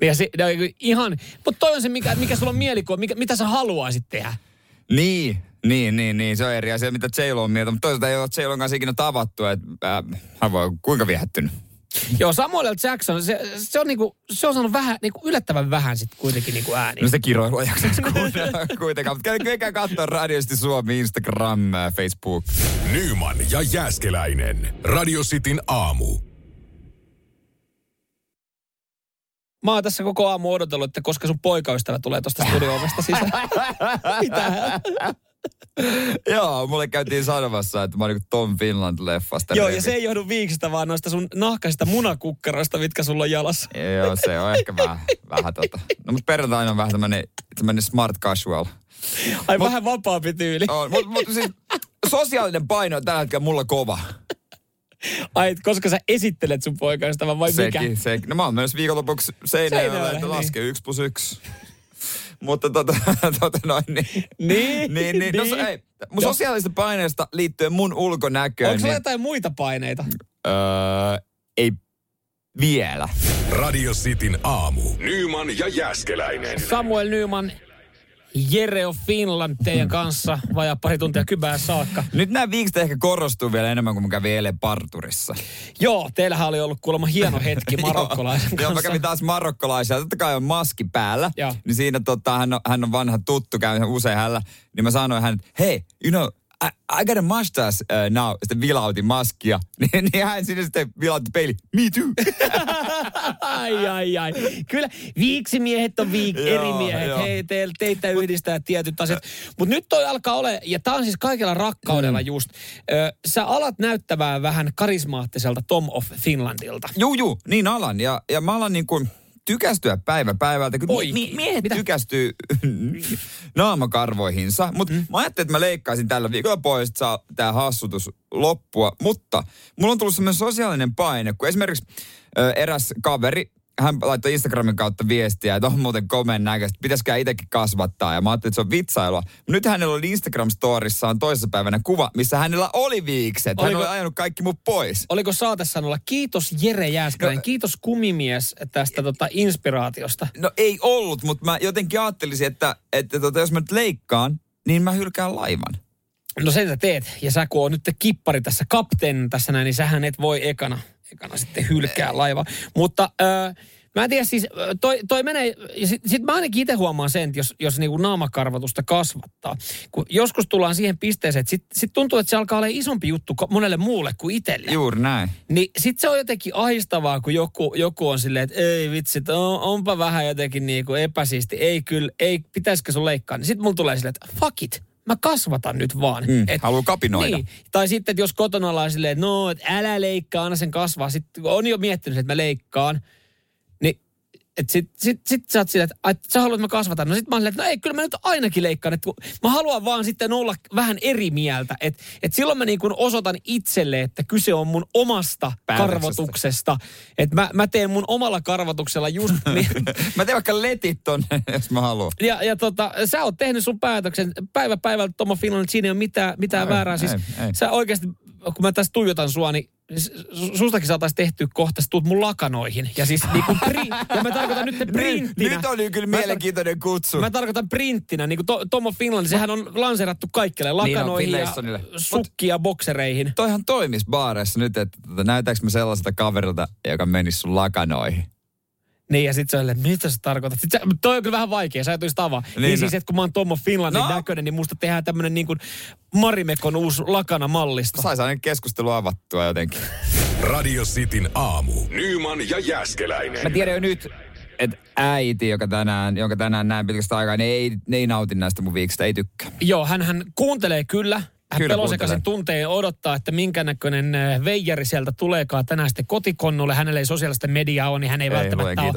Speaker 2: Ja se, no, ihan, mutta toi on se, mikä, mikä sulla on mielikuva, mikä, mitä sä haluaisit tehdä.
Speaker 3: Niin, niin, niin, niin. Se on eri asia, mitä j on mieltä. Mutta toisaalta ei ole j kanssa ikinä tavattu. Että, äh, hän voi kuinka viehättynyt.
Speaker 2: Joo, Samuel L. Jackson, se, se, on, niinku, se on saanut vähän, niinku yllättävän vähän sit kuitenkin niinku ääniä.
Speaker 3: No sitä kiroilua jaksaisi kuitenkaan. Mutta käykää katsoa radiosti Suomi, Instagram, Facebook.
Speaker 1: Nyman ja Jääskeläinen. Radio Cityn aamu.
Speaker 2: Mä oon tässä koko aamu odotellut, että koska sun poikaystävä tulee tuosta studio-ovesta sisään. Mitä?
Speaker 3: Joo, mulle käytiin sanomassa, että mä oon niin Tom Finland-leffasta.
Speaker 2: Joo, ja se ei johdu viiksistä, vaan noista sun nahkaisista munakukkaroista, mitkä sulla on jalassa.
Speaker 3: Joo, se on ehkä vähän, vähän tota. No, mutta perjantaina on vähän tämmönen, tämmönen smart casual.
Speaker 2: Ai mut, vähän vapaampi tyyli.
Speaker 3: On, mutta mut, siis sosiaalinen paino on tällä hetkellä mulla kova.
Speaker 2: Ai, koska sä esittelet sun poikaystävän vai
Speaker 3: sekin,
Speaker 2: mikä?
Speaker 3: Sekin. No mä oon myös viikonlopuksi Seinäjoella, että niin. laske yksi plus yksi. Mutta tota, tota noin, niin.
Speaker 2: Niin,
Speaker 3: niin, niin. No, niin. ei, mun sosiaalista paineesta liittyen mun ulkonäköön.
Speaker 2: Onko niin, jotain muita paineita?
Speaker 3: Öö, ei vielä.
Speaker 1: Radio Cityn aamu. Nyman ja Jäskeläinen.
Speaker 2: Samuel Nyman Jere of Finland teidän kanssa vajaa pari tuntia kybää saakka.
Speaker 3: Nyt nämä viikset ehkä korostuu vielä enemmän kuin mä kävin eilen parturissa.
Speaker 2: Joo, teillähän oli ollut kuulemma hieno hetki marokkolaisen kanssa.
Speaker 3: Joo, mä kävin taas marokkolaisia. Totta kai on maski päällä. Joo. Niin siinä tota, hän, on, hän on vanha tuttu, käy usein hänellä. Niin mä sanoin hän, hei, you know, I, I got a mustache uh, now. Sitten vilautin maskia. niin, niin hän sinne sitten vilautti peili. Me too.
Speaker 2: ai, ai, ai. Kyllä viiksimiehet on viik- eri miehet. Hei, te, teitä yhdistää tietyt asiat. Mutta nyt toi alkaa ole, ja tää on siis kaikella rakkaudella mm. just. Ö, sä alat näyttävää vähän karismaattiselta Tom of Finlandilta.
Speaker 3: Juu, juu, niin alan. Ja, ja mä alan niin kuin tykästyä päivä päivältä. Kun mi- miehet Mitä? tykästyy naamakarvoihinsa. Mutta mm. mä ajattelin, että mä leikkaisin tällä viikolla pois, että saa tää hassutus loppua. Mutta mulla on tullut semmoinen sosiaalinen paine, kun esimerkiksi ö, eräs kaveri hän laittoi Instagramin kautta viestiä, että on muuten komeen näköistä, pitäisikö itsekin kasvattaa. Ja mä ajattelin, että se on vitsailua. Nyt hänellä oli Instagram-storissaan toisessa päivänä kuva, missä hänellä oli viikset. Hän oliko, oli ajanut kaikki mut pois.
Speaker 2: Oliko saatesanolla, kiitos Jere Jääskäinen, no, kiitos kumimies tästä tota, inspiraatiosta.
Speaker 3: No ei ollut, mutta mä jotenkin ajattelisin, että, että tota, jos mä nyt leikkaan, niin mä hylkään laivan.
Speaker 2: No sen sä teet. Ja sä kun on nyt kippari tässä, kapteen tässä näin, niin sähän et voi ekana ekana sitten hylkää laiva. Mutta äh, mä en tiedä siis, toi, toi menee, ja sit, sit mä ainakin itse huomaan sen, että jos, jos niinku naamakarvatusta kasvattaa. Kun joskus tullaan siihen pisteeseen, että sit, sit tuntuu, että se alkaa olla isompi juttu monelle muulle kuin itselle.
Speaker 3: Juuri näin.
Speaker 2: Niin sit se on jotenkin ahistavaa, kun joku, joku on silleen, että ei vitsi, on, onpa vähän jotenkin niinku epäsiisti. Ei kyllä, ei, pitäisikö sun leikkaa. Niin sit mulla tulee silleen, että fuck it mä kasvatan nyt vaan.
Speaker 3: Mm, et, haluaa kapinoida. Niin.
Speaker 2: Tai sitten, että jos kotona ollaan silleen, että no, et älä leikkaa, anna sen kasvaa. Sitten on jo miettinyt, että mä leikkaan. Että sit, sit, sit sä oot silleen, että, että sä haluat, että mä kasvatan. No sit mä oon silleen, että no ei, kyllä mä nyt ainakin leikkaan. Että mä haluan vaan sitten olla vähän eri mieltä. Että et silloin mä niin kuin osoitan itselle, että kyse on mun omasta karvotuksesta. Että mä, mä teen mun omalla karvotuksella just... niin.
Speaker 3: mä teen vaikka letit tonne, jos mä haluan.
Speaker 2: Ja, ja tota, sä oot tehnyt sun päätöksen päivä päivältä Tomo Finland, siinä ei ole mitään, mitään ei, väärää. Siis ei, ei. sä oikeasti, kun mä tässä tuijotan sua, niin sustakin saataisiin tehty kohta, tuut mun lakanoihin. Ja siis niinku pri, ja mä tarkoitan nyt printtinä.
Speaker 3: Nyt oli kyllä mielenkiintoinen kutsu.
Speaker 2: Mä tarkoitan printtinä, niin kuin to, Tomo Finland, sehän on lanseerattu kaikille niin lakanoihin niin on, ja sukkia boksereihin.
Speaker 3: Toihan toimis baareissa nyt, että tota, näytääkö me sellaiselta kaverilta, joka menisi sun lakanoihin?
Speaker 2: Niin ja sitten se oli, mitä sä tarkoitat? Sit se, toi on kyllä vähän vaikea, sä et avaa. Niin, niin no. siis, että kun mä oon Tommo Finlandin no. näköinen, niin musta tehdään tämmönen niin kuin Marimekon uusi lakana mallista.
Speaker 3: Saisi aina keskustelu avattua jotenkin.
Speaker 1: Radio Cityn aamu. Nyman ja Jäskeläinen.
Speaker 3: Mä tiedän jo nyt, että äiti, joka tänään, jonka tänään näin pitkästä aikaa, niin ei, ei nauti näistä mun viikosta, ei tykkää.
Speaker 2: Joo, hän, hän kuuntelee kyllä, hän pelosekaisen tuntee odottaa, että minkä näköinen äh, veijari sieltä tuleekaan tänään sitten kotikonnulle. Hänellä ei sosiaalista mediaa ole, niin hän ei, ei välttämättä ole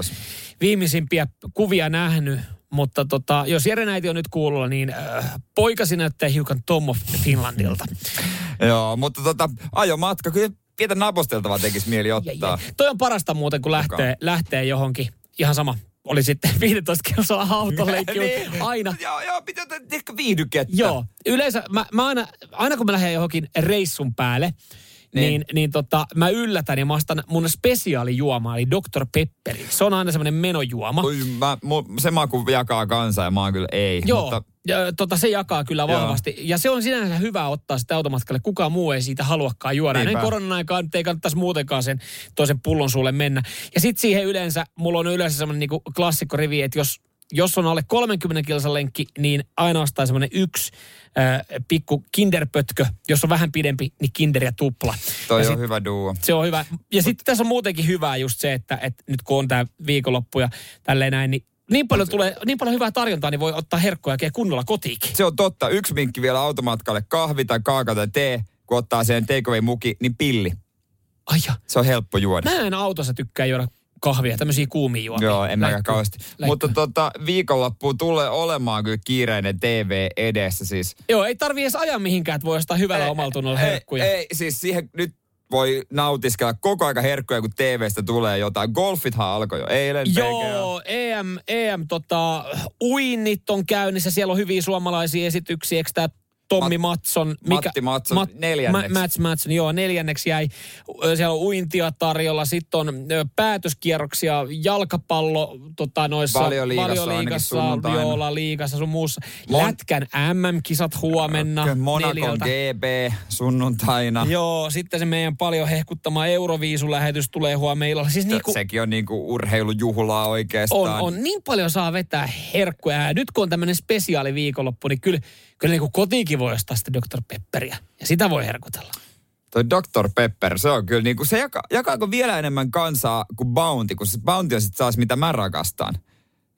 Speaker 2: viimeisimpiä kuvia nähnyt. Mutta tota, jos Jere näiti on nyt kuulolla, niin äh, poikasi näyttää hiukan Tom of Finlandilta.
Speaker 3: Joo, mutta tota, ajomatka kyllä pientä naposteltavaa tekisi mieli ottaa. Ja,
Speaker 2: ja. Toi on parasta muuten, kun lähtee, lähtee johonkin. Ihan sama, oli sitten 15 kilsaa autoleikki niin, aina.
Speaker 3: Joo, joo, pitää ehkä viihdykettä.
Speaker 2: Joo, yleensä mä, mä aina, aina kun mä lähden johonkin reissun päälle, niin, niin, niin tota, mä yllätän ja mä ostan mun spesiaalijuoma, eli Dr. Pepperi. Se on aina semmoinen menojuoma.
Speaker 3: Ui, mä, mu, se maku jakaa kanssa ja mä oon kyllä ei.
Speaker 2: Joo, mutta... ja, tota, se jakaa kyllä vahvasti. Joo. Ja se on sinänsä hyvä ottaa sitä automatkalle. Kukaan muu ei siitä haluakaan juoda. Näin koronan aikaan ei kannattaisi muutenkaan sen toisen pullon sulle mennä. Ja sitten siihen yleensä, mulla on yleensä semmoinen niinku klassikkorivi, että jos jos on alle 30 kilsan lenkki, niin ainoastaan semmoinen yksi äh, pikku kinderpötkö. Jos on vähän pidempi, niin kinder ja tupla.
Speaker 3: Toi
Speaker 2: ja
Speaker 3: on sit, hyvä duo.
Speaker 2: Se on hyvä. Ja sitten tässä on muutenkin hyvää just se, että, että nyt kun on tämä viikonloppu ja tälleen näin, niin niin paljon, tulee, niin paljon hyvää tarjontaa, niin voi ottaa herkkoja ja kunnolla kotiikin.
Speaker 3: Se on totta. Yksi minkki vielä automatkalle. Kahvi tai kaaka tai tee. Kun ottaa sen takeaway muki, niin pilli.
Speaker 2: Ai ja.
Speaker 3: Se on helppo juoda.
Speaker 2: Mä en autossa tykkää juoda kahvia, tämmöisiä kuumia juomia.
Speaker 3: Joo, en mäkään kauheasti. Läikky. Mutta tota, viikonloppu tulee olemaan kyllä kiireinen TV edessä siis.
Speaker 2: Joo, ei tarvi edes ajaa mihinkään, että voi ostaa hyvällä omalla tunnolla herkkuja.
Speaker 3: Ei, ei, siis siihen nyt voi nautiskella koko aika herkkuja, kun TVstä tulee jotain. Golfithan alkoi jo eilen.
Speaker 2: Joo, EM, EM tota, uinnit on käynnissä. Siellä on hyviä suomalaisia esityksiä. Eikö tämä Tommi Matson.
Speaker 3: Mikä, Matti Matson Mat, neljänneksi.
Speaker 2: Ma, Mats Matson, joo, neljänneksi jäi. Siellä on uintia tarjolla, sitten on päätöskierroksia, jalkapallo tota, noissa
Speaker 3: valioliigassa, valioliigassa
Speaker 2: viola liigassa sun muussa. Mon... Lätkän MM-kisat huomenna.
Speaker 3: Monaco GB sunnuntaina.
Speaker 2: Joo, sitten se meidän paljon hehkuttama Euroviisulähetys tulee huomenna Siis
Speaker 3: niinku, Sekin on niinku urheilujuhlaa oikeastaan.
Speaker 2: On, on. Niin paljon saa vetää herkkuja. Ja nyt kun on tämmöinen spesiaali viikonloppu, niin kyllä kyllä niin kuin kotiinkin voi ostaa sitä Dr. Pepperia. Ja sitä voi herkutella.
Speaker 3: Toi Dr. Pepper, se on kyllä niin kuin, se jaka, jakaako vielä enemmän kansaa kuin Bounty, kun se Bounty on sitten taas mitä mä rakastan.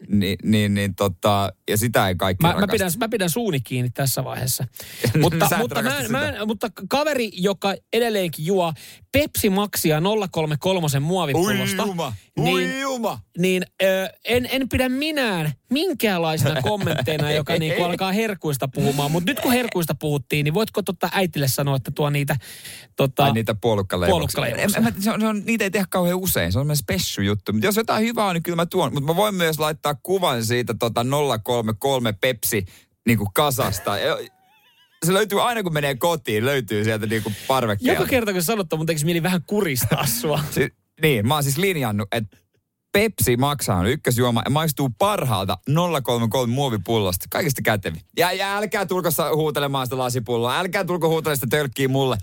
Speaker 3: Ni, niin, niin tota, ja sitä ei kaikki
Speaker 2: mä, mä, pidän, mä pidän suuni kiinni tässä vaiheessa. mutta, mutta, mä, mä, mutta kaveri, joka edelleenkin juo Pepsi Maxia 033 muovipullosta.
Speaker 3: Ui juma,
Speaker 2: niin,
Speaker 3: ui juma.
Speaker 2: Niin ö, en, en pidä minään minkäänlaisena kommentteina, joka niinku alkaa herkuista puhumaan. Mutta nyt kun herkuista puhuttiin, niin voitko totta äitille sanoa, että tuo niitä... Tota,
Speaker 3: Ai niitä puolukkaleivoksia. on, se on, niitä ei tehdä kauhean usein. Se on semmoinen spessu juttu. Mutta jos jotain hyvää on, niin kyllä mä tuon. Mutta mä voin myös laittaa kuvan siitä tota 033 Pepsi niin kuin kasasta. Se löytyy aina kun menee kotiin, löytyy sieltä niin kuin parvekkeelta.
Speaker 2: Joka kerta kun sanottu, mun tekisi mieli vähän kuristaa sua.
Speaker 3: Si- niin, mä oon siis linjannut, että Pepsi maksaa on ykkösjuoma ja maistuu parhaalta 033 muovipullosta. Kaikista kätevi. Ja, ja älkää tulko huutelemaan sitä lasipulloa. Älkää tulko huutelemaan sitä tölkkiä mulle.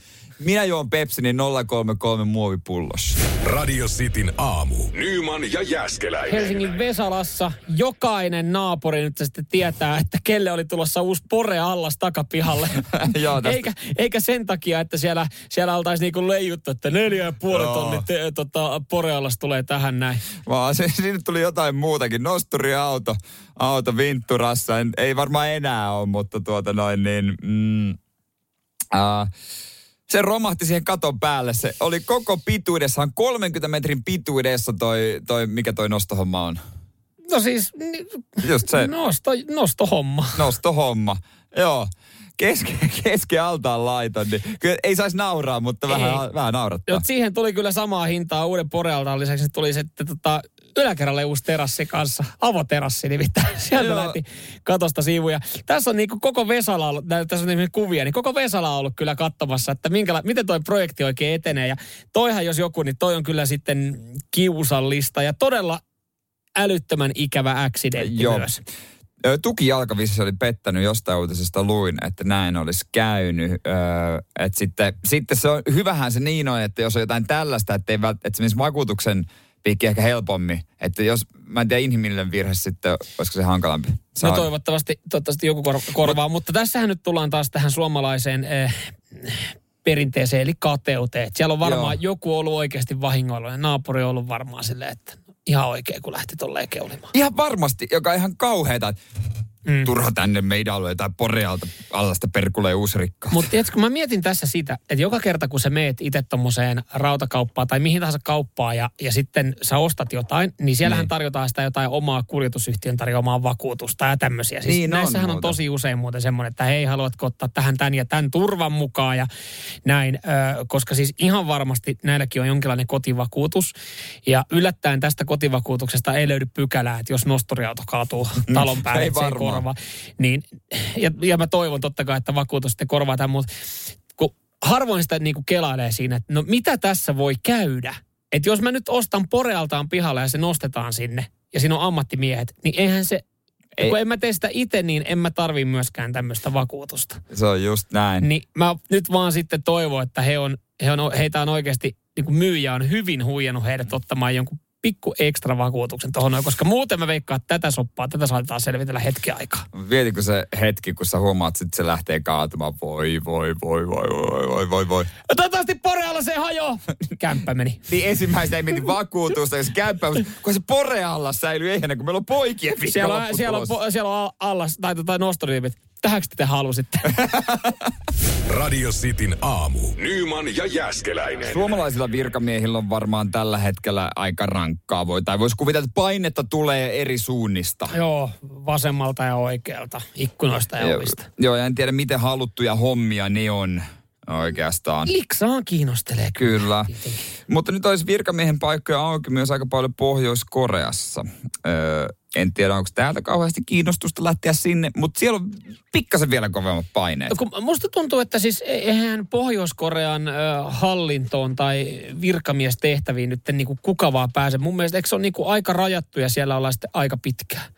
Speaker 3: Minä juon Pepsi niin 033 muovipullossa.
Speaker 1: Radio Cityn aamu. Nyman ja Jäskeläinen.
Speaker 2: Helsingin Vesalassa jokainen naapuri nyt sitten tietää, että kelle oli tulossa uusi pore allas takapihalle.
Speaker 3: Joo, tästä-
Speaker 2: eikä, eikä sen takia, että siellä, siellä oltaisiin niinku leijuttu, että neljä ja puoli tonni te, tota, poreallas tulee tähän näin.
Speaker 3: Vaan se, sinne tuli jotain muutakin. Nosturiauto, auto Vintturassa. En, ei varmaan enää ole, mutta tuota noin niin... Mm, äh, se romahti siihen katon päälle. Se oli koko pituudessaan 30 metrin pituudessa toi, toi mikä toi nostohomma on.
Speaker 2: No siis,
Speaker 3: Just se
Speaker 2: nosto, nostohomma.
Speaker 3: nostohomma. Joo. Keske, keske altaan laiton, niin kyllä ei saisi nauraa, mutta vähän,
Speaker 2: Ei.
Speaker 3: vähän naurattaa.
Speaker 2: Joo, siihen tuli kyllä samaa hintaa uuden porealtaan lisäksi. Tuli sitten tota, yläkerralle uusi terassi kanssa. Avoterassi nimittäin. Sieltä
Speaker 3: Joo.
Speaker 2: lähti katosta siivuja. Tässä on niinku koko Vesala ollut, tässä on esimerkiksi kuvia, niin koko Vesala on ollut kyllä katsomassa, että minkäla- miten toi projekti oikein etenee. Ja toihan jos joku, niin toi on kyllä sitten kiusallista ja todella älyttömän ikävä accidentti
Speaker 3: Joo.
Speaker 2: myös.
Speaker 3: Ö, Tukijalkavissi oli pettänyt jostain uutisesta luin, että näin olisi käynyt. Öö, että sitten, sitten se on, hyvähän se niin on, että jos on jotain tällaista, että, ei että se menisi vakuutuksen piikki ehkä helpommin. Että jos, mä en tiedä inhimillinen virhe sitten, olisiko se hankalampi.
Speaker 2: No
Speaker 3: Saa-
Speaker 2: toivottavasti, toivottavasti joku kor- korvaa, mutta tässähän nyt tullaan taas tähän suomalaiseen eh, perinteeseen, eli kateuteen. Et Siellä on varmaan
Speaker 3: Joo.
Speaker 2: joku ollut oikeasti vahingoilla ja naapuri on ollut varmaan silleen, että ihan oikein, kun lähti tolleen keulimaan.
Speaker 3: Ihan varmasti, joka on ihan kauheeta, mm. turha tänne meidän alueen tai porealta allasta perkulee uusi rikkaus.
Speaker 2: Mutta tiedätkö, mä mietin tässä sitä, että joka kerta kun sä meet itse tommoseen rautakauppaan tai mihin tahansa kauppaan ja, ja sitten sä ostat jotain, niin siellähän
Speaker 3: Niin.
Speaker 2: tarjotaan sitä jotain omaa kuljetusyhtiön tarjoamaa vakuutusta ja tämmöisiä. Siis
Speaker 3: Niin on
Speaker 2: näissähän on,
Speaker 3: muuten.
Speaker 2: tosi usein muuten semmoinen, että hei, haluatko ottaa tähän tämän ja tämän turvan mukaan ja näin. Ö, koska siis ihan varmasti näilläkin on jonkinlainen kotivakuutus. Ja yllättäen tästä kotivakuutuksesta ei löydy pykälää, että jos nosturiauto kaatuu talon päälle,
Speaker 3: ei varmaan.
Speaker 2: Korvaa. Niin, ja, ja mä toivon totta kai, että vakuutus sitten korvaa tämän, mutta kun harvoin sitä niin kuin kelailee siinä, että no mitä tässä voi käydä? Että jos mä nyt ostan porealtaan pihalle ja se nostetaan sinne ja siinä on ammattimiehet, niin eihän se,
Speaker 3: Ei.
Speaker 2: kun en mä tee sitä itse, niin en mä tarvii myöskään tämmöistä vakuutusta.
Speaker 3: Se on just näin.
Speaker 2: Niin mä nyt vaan sitten toivon, että he on, he on, heitä on oikeasti, niin kuin myyjä on hyvin huijannut heidät ottamaan jonkun pikku ekstra vakuutuksen tuohon koska muuten mä veikkaan, että tätä soppaa, tätä saatetaan selvitellä hetki aikaa.
Speaker 3: Vietitkö se hetki, kun sä huomaat, että se lähtee kaatumaan? Voi, voi, voi, voi, voi, voi, voi, voi.
Speaker 2: Toivottavasti Porealla se hajo. Kämppä meni.
Speaker 3: Niin ensimmäistä ei mietin vakuutusta, jos käyppä, kun se pore alla säilyy ehjänä, kun meillä on poikien
Speaker 2: Siellä on, siellä on, siellä on allas, tai, tai nostoriivit. Tähänkö te halusitte?
Speaker 1: Radio Cityn aamu. Nyman ja Jäskeläinen.
Speaker 3: Suomalaisilla virkamiehillä on varmaan tällä hetkellä aika rankkaa. Voi, tai voisi kuvitella, että painetta tulee eri suunnista.
Speaker 2: Joo, vasemmalta ja oikealta, ikkunoista ja ovista.
Speaker 3: Joo, ja en tiedä miten haluttuja hommia ne on oikeastaan.
Speaker 2: Liksaan kiinnostelee kyllä.
Speaker 3: Kyllä. Mutta nyt olisi virkamiehen paikkoja auki myös aika paljon Pohjois-Koreassa. Öö, en tiedä, onko täältä kauheasti kiinnostusta lähteä sinne, mutta siellä on pikkasen vielä kovemmat paineet.
Speaker 2: No, kun musta tuntuu, että siis e- eihän Pohjois-Korean hallintoon tai virkamiestehtäviin nyt niin kuin kuka vaan pääse. Mun mielestä eikö se ole niin kuin aika rajattu ja siellä ollaan sitten aika pitkään.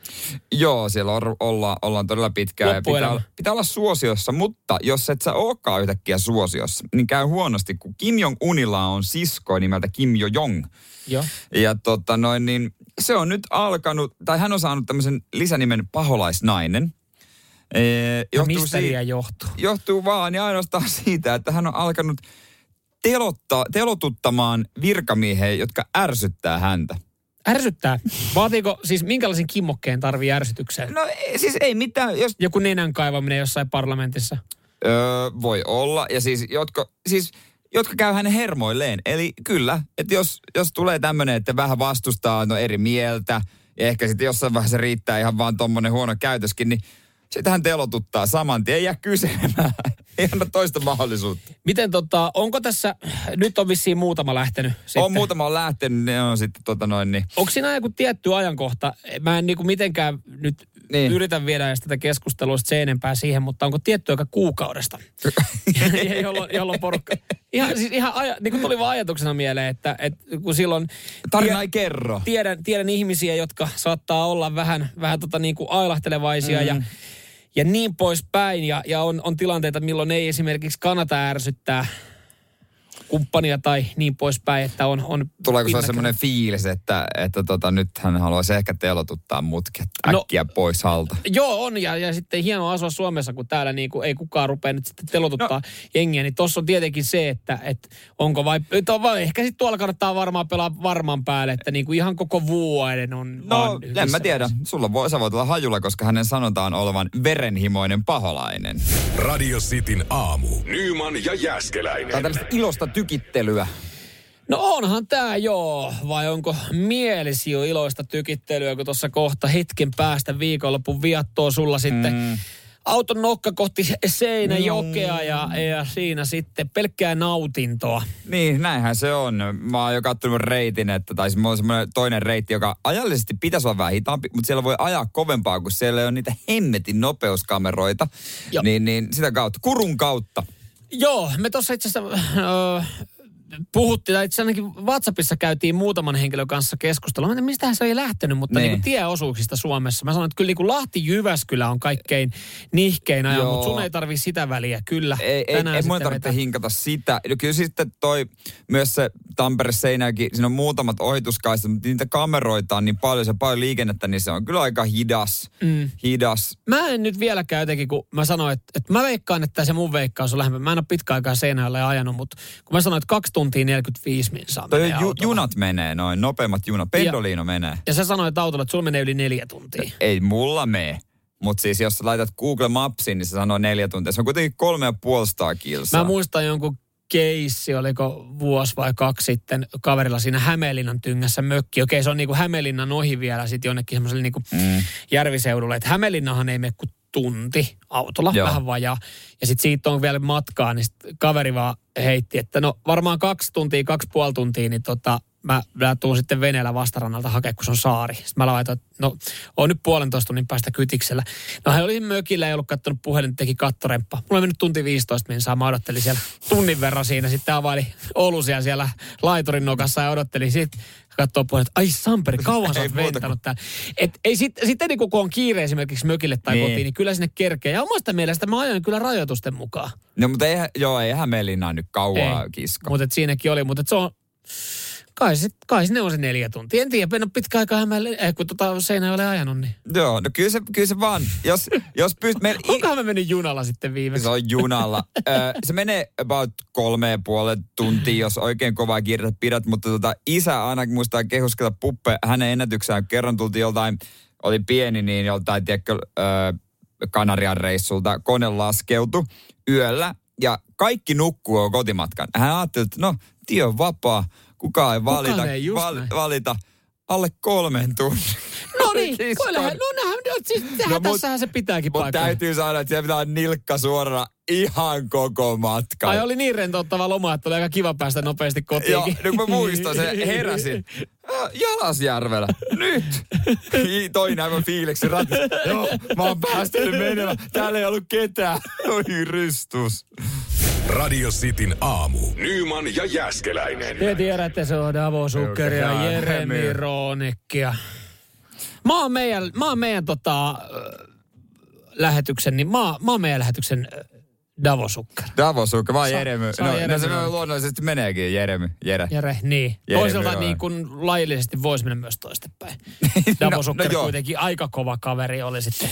Speaker 3: Joo, siellä on, olla, ollaan todella pitkään ja pitää, pitää olla suosiossa, mutta jos et sä olekaan yhtäkkiä suosiossa, niin käy huonosti, kun Kim Jong-unilla on sisko nimeltä Kim Jo-jong.
Speaker 2: Joo.
Speaker 3: Ja tota noin, niin se on nyt alkanut, tai hän on saanut tämmöisen lisänimen paholaisnainen. Ee,
Speaker 2: Ja
Speaker 3: johtuu,
Speaker 2: mistä
Speaker 3: si-
Speaker 2: liian johtuu?
Speaker 3: johtuu vaan ja ainoastaan siitä, että hän on alkanut telottaa, telotuttamaan virkamiehiä, jotka ärsyttää häntä.
Speaker 2: Ärsyttää. Vaatiiko, siis minkälaisen kimmokkeen tarvii ärsytykseen?
Speaker 3: No ei- siis ei mitään, jos
Speaker 2: Joku nenän kaivaminen jossain parlamentissa.
Speaker 3: Öö, voi olla. Ja siis, jotka, siis jotka käy hänen hermoilleen. Eli kyllä, että jos, jos tulee tämmöinen, että vähän vastustaa no eri mieltä, ja ehkä sitten jossain vaiheessa riittää ihan vaan tommonen huono käytöskin, niin sitten hän telotuttaa saman tien, ei jää kyselemään. Ei anna toista mahdollisuutta.
Speaker 2: Miten tota, onko tässä, nyt on vissiin muutama lähtenyt sitten.
Speaker 3: On muutama on lähtenyt, ne on sitten tota noin niin.
Speaker 2: Onko siinä joku tietty ajankohta? Mä en niinku mitenkään nyt niin. yritän viedä edes tätä keskustelua se enempää siihen, mutta onko tietty aika kuukaudesta, jolloin, jolloin porukka... Ihan, siis ihan aja, niin kuin tuli vaan ajatuksena mieleen, että, että kun silloin...
Speaker 3: Tarina ei kerro.
Speaker 2: Tiedän, tiedän ihmisiä, jotka saattaa olla vähän, vähän tota niin kuin ailahtelevaisia mm. ja ja niin poispäin. Ja, ja on, on tilanteita, milloin ei esimerkiksi kannata ärsyttää kumppania tai niin poispäin, että on... on
Speaker 3: Tuleeko se semmoinen fiilis, että, että tota, nyt hän haluaisi ehkä telotuttaa mutket no, äkkiä no, pois halta?
Speaker 2: Joo, on. Ja, ja sitten hienoa asua Suomessa, kun täällä niin kuin ei kukaan rupea nyt sitten telotuttaa no. jengiä. Niin tuossa on tietenkin se, että, että onko vai... To, vai ehkä sitten tuolla kannattaa varmaan pelaa varman päälle, että niin kuin ihan koko vuoden on
Speaker 3: No, en mä tiedä. Sulla voi, sä voit olla hajulla, koska hänen sanotaan olevan verenhimoinen paholainen.
Speaker 1: Radio Cityn aamu. Nyman ja Jäskeläinen.
Speaker 3: Tämä on tällaista ilosta tykittelyä.
Speaker 2: No onhan tämä joo, vai onko mielisi jo iloista tykittelyä, kun tuossa kohta hetken päästä viikonlopun viattoa sulla sitten mm. auton nokka kohti Seinäjokea ja, ja siinä sitten pelkkää nautintoa.
Speaker 3: Niin, näinhän se on. Mä oon jo kattonut reitin, että tai siis on semmoinen toinen reitti, joka ajallisesti pitäisi olla vähän hitaampi, mutta siellä voi ajaa kovempaa, kun siellä on niitä hemmetin nopeuskameroita. Niin, niin sitä kautta, kurun kautta.
Speaker 2: Joo, me tuossa itse asiassa äh, puhuttiin, tai itse ainakin WhatsAppissa käytiin muutaman henkilön kanssa keskustelua. Mä mistähän se ei lähtenyt, mutta niin. Niin tieosuuksista Suomessa. Mä sanoin, että kyllä niin Lahti-Jyväskylä on kaikkein nihkein ajan, mutta sun ei tarvi sitä väliä. Kyllä,
Speaker 3: ei, ei, ei mun tarvitse hinkata sitä. No kyllä sitten toi, myös se Tampere-Seinäkin, siinä on muutamat ohituskaistat, mutta niitä kameroita on niin paljon, se paljon liikennettä, niin se on kyllä aika hidas. Mm. hidas.
Speaker 2: Mä en nyt vieläkään jotenkin, kun mä sanoin, että, että mä veikkaan, että se mun veikkaus on lähempää. Mä en ole pitkä aikaa Seinäjoelle ajanut, mutta kun mä sanoin, että kaksi tuntia 45 minsaa
Speaker 3: menee ju, junat menee noin, nopeimmat junat. Pendolino ja, menee.
Speaker 2: Ja sä sanoit autolla, että sulla menee yli neljä tuntia.
Speaker 3: Ei mulla mene. Mutta siis jos sä laitat Google Mapsiin, niin se sanoo neljä tuntia. Se on kuitenkin kolme ja puolesta kilsaa.
Speaker 2: Mä muistan jonkun keissi, oliko vuosi vai kaksi sitten kaverilla siinä Hämeenlinnan tyngässä mökki. Okei, se on niinku Hämeenlinnan ohi vielä sitten jonnekin semmoiselle niinku mm. järviseudulle. Että Hämeenlinnahan ei mene kuin tunti autolla, Joo. vähän vajaa. Ja sitten siitä on vielä matkaa, niin sit kaveri vaan heitti, että no varmaan kaksi tuntia, kaksi puoli tuntia, niin tota, mä, mä tuun sitten veneellä vastarannalta hakea, kun se on saari. Sitten mä laitoin, että no, on nyt puolentoista tunnin päästä kytiksellä. No hän oli mökillä, ei ollut kattonut puhelin, teki kattoremppa. Mulla oli mennyt tunti 15 minsaa, mä odottelin siellä tunnin verran siinä. Sitten availi olusia siellä laiturin nokassa ja odottelin. Sitten katsoo puhelin, että ai Samperi, kauan sä oot ventanut täällä. Et ei sit, sitten niin kun on kiire esimerkiksi mökille tai niin. kotiin, niin kyllä sinne kerkee. Ja omasta mielestä mä ajoin kyllä rajoitusten mukaan.
Speaker 3: No mutta eihän, joo, eihän Melinaa nyt kauaa kisko.
Speaker 2: Mutta siinäkin oli, mutta se on Kai, sit, kai ne on se neljä tuntia. En tiedä, en ole pitkä aikaa hämälle, eh, kun tota seinä ei ole ajanut. Niin.
Speaker 3: Joo, no kyllä se, kyllä se vaan, jos, jos pyst...
Speaker 2: Me, Onkohan me mennyt junalla sitten viimeksi?
Speaker 3: Se on junalla. se menee about kolme ja puolet tuntia, jos oikein kovaa kiirettä pidät, mutta tota, isä ainakin muistaa kehuskella puppe hänen ennätyksään. Kerran tultiin joltain, oli pieni, niin joltain, tiedätkö, Kanarian reissulta kone laskeutui yöllä ja kaikki nukkuu kotimatkan. Hän ajatteli, että no, tie on vapaa kukaan ei valita, kukaan ei val, valita alle kolmen tunnin.
Speaker 2: No niin, kyllähän, no nähdään, no, siis, no, mut, tässähän se pitääkin
Speaker 3: paikkaa. Mutta täytyy sanoa, että siellä pitää nilkka suorana ihan koko matka.
Speaker 2: Ai oli niin rentouttava loma, että oli aika kiva päästä nopeasti kotiin.
Speaker 3: Joo, nyt mä muistan, se heräsin. Jalasjärvellä. Nyt. Toi aivan fiiliksi ratis. Joo, mä oon päästänyt menemään. Täällä ei ollut ketään. Oi ristus.
Speaker 1: Radio Cityn aamu. Nyman ja Jäskeläinen.
Speaker 2: Te tiedätte, se on Davo Sukker ja Jeremi Roonikkia. Mä oon meidän, mä oon meidän tota, lähetyksen, niin mä, mä oon meidän lähetyksen Davo Sukker.
Speaker 3: Davo Sukker, mä oon Jeremy. No, Jeremy. no, se luonnollisesti meneekin, Jeremy. Jere.
Speaker 2: Jere, niin. Jeremy Toisaalta niin kuin laillisesti voisi mennä myös toistepäin. Davo no, no, kuitenkin aika kova kaveri oli sitten.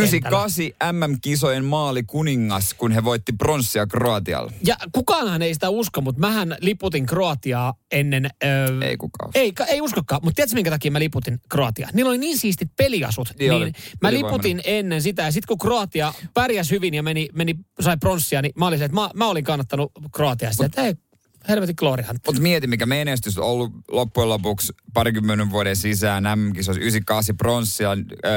Speaker 3: 98 MM-kisojen maali kuningas, kun he voitti pronssia Kroatialla.
Speaker 2: Ja kukaanhan ei sitä usko, mutta mähän liputin Kroatiaa ennen... Öö,
Speaker 3: ei kukaan.
Speaker 2: Ei, ei uskokaan, mutta tiedätkö minkä takia mä liputin Kroatiaa? Niillä oli niin siistit peliasut, niin, niin oli, mä liputin ennen sitä. Ja sitten kun Kroatia pärjäsi hyvin ja meni, meni sai pronssia, niin mä olin se, että mä, mä olin kannattanut Kroatiaa. Sitä, että ei, helvetin glorian.
Speaker 3: Mutta mieti, mikä menestys on ollut loppujen lopuksi parikymmenen vuoden sisään. M-kisoissa 98 pronssia,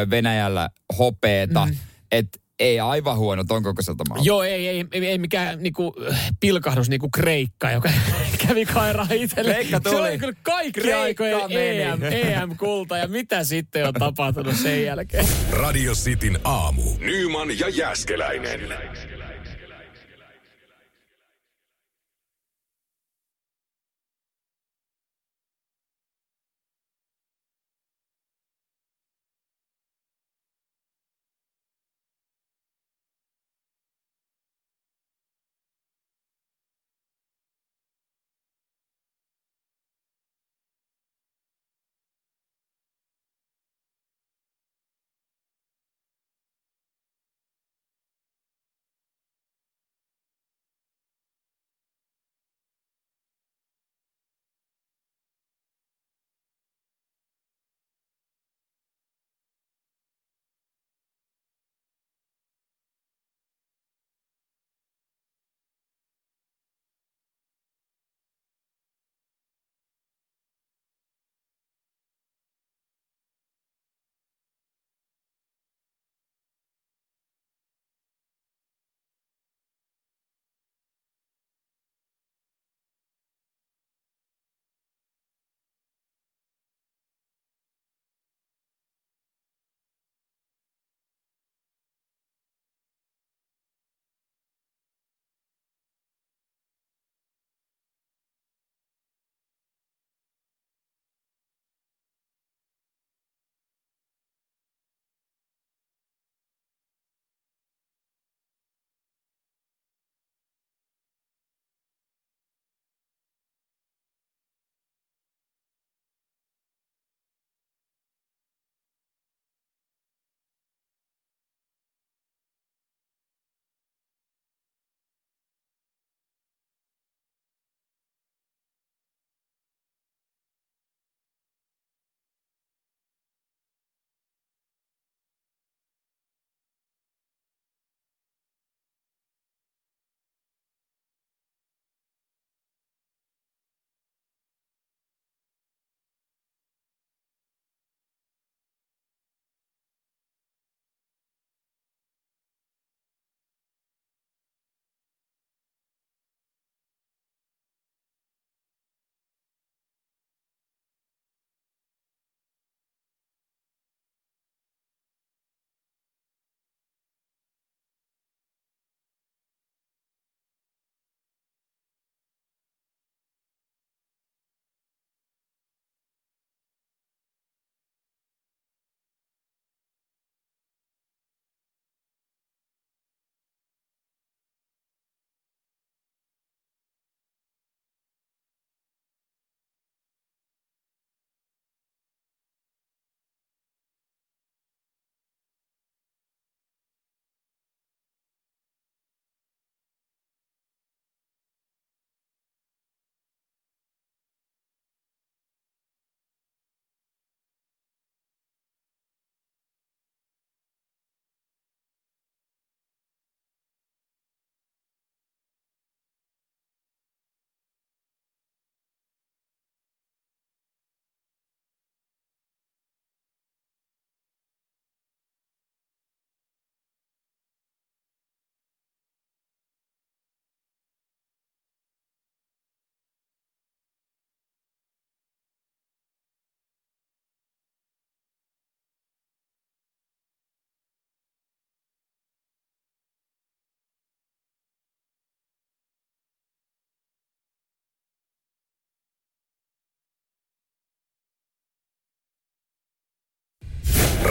Speaker 3: Venäjällä hopeeta. Mm. Että ei aivan huono ton kokoiselta maalta.
Speaker 2: Joo, ei, ei, ei, ei mikään niinku, pilkahdus niinku Kreikka, joka kävi kairaa itselle.
Speaker 3: Kreikka tuli. Se
Speaker 2: oli kyllä kaikki Kreikka aikojen EM, EM-kulta ja mitä sitten on tapahtunut sen jälkeen.
Speaker 1: Radio Cityn aamu. Nyman ja Jäskeläinen.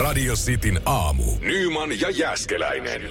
Speaker 1: Radio Cityn aamu. Nyman ja Jäskeläinen.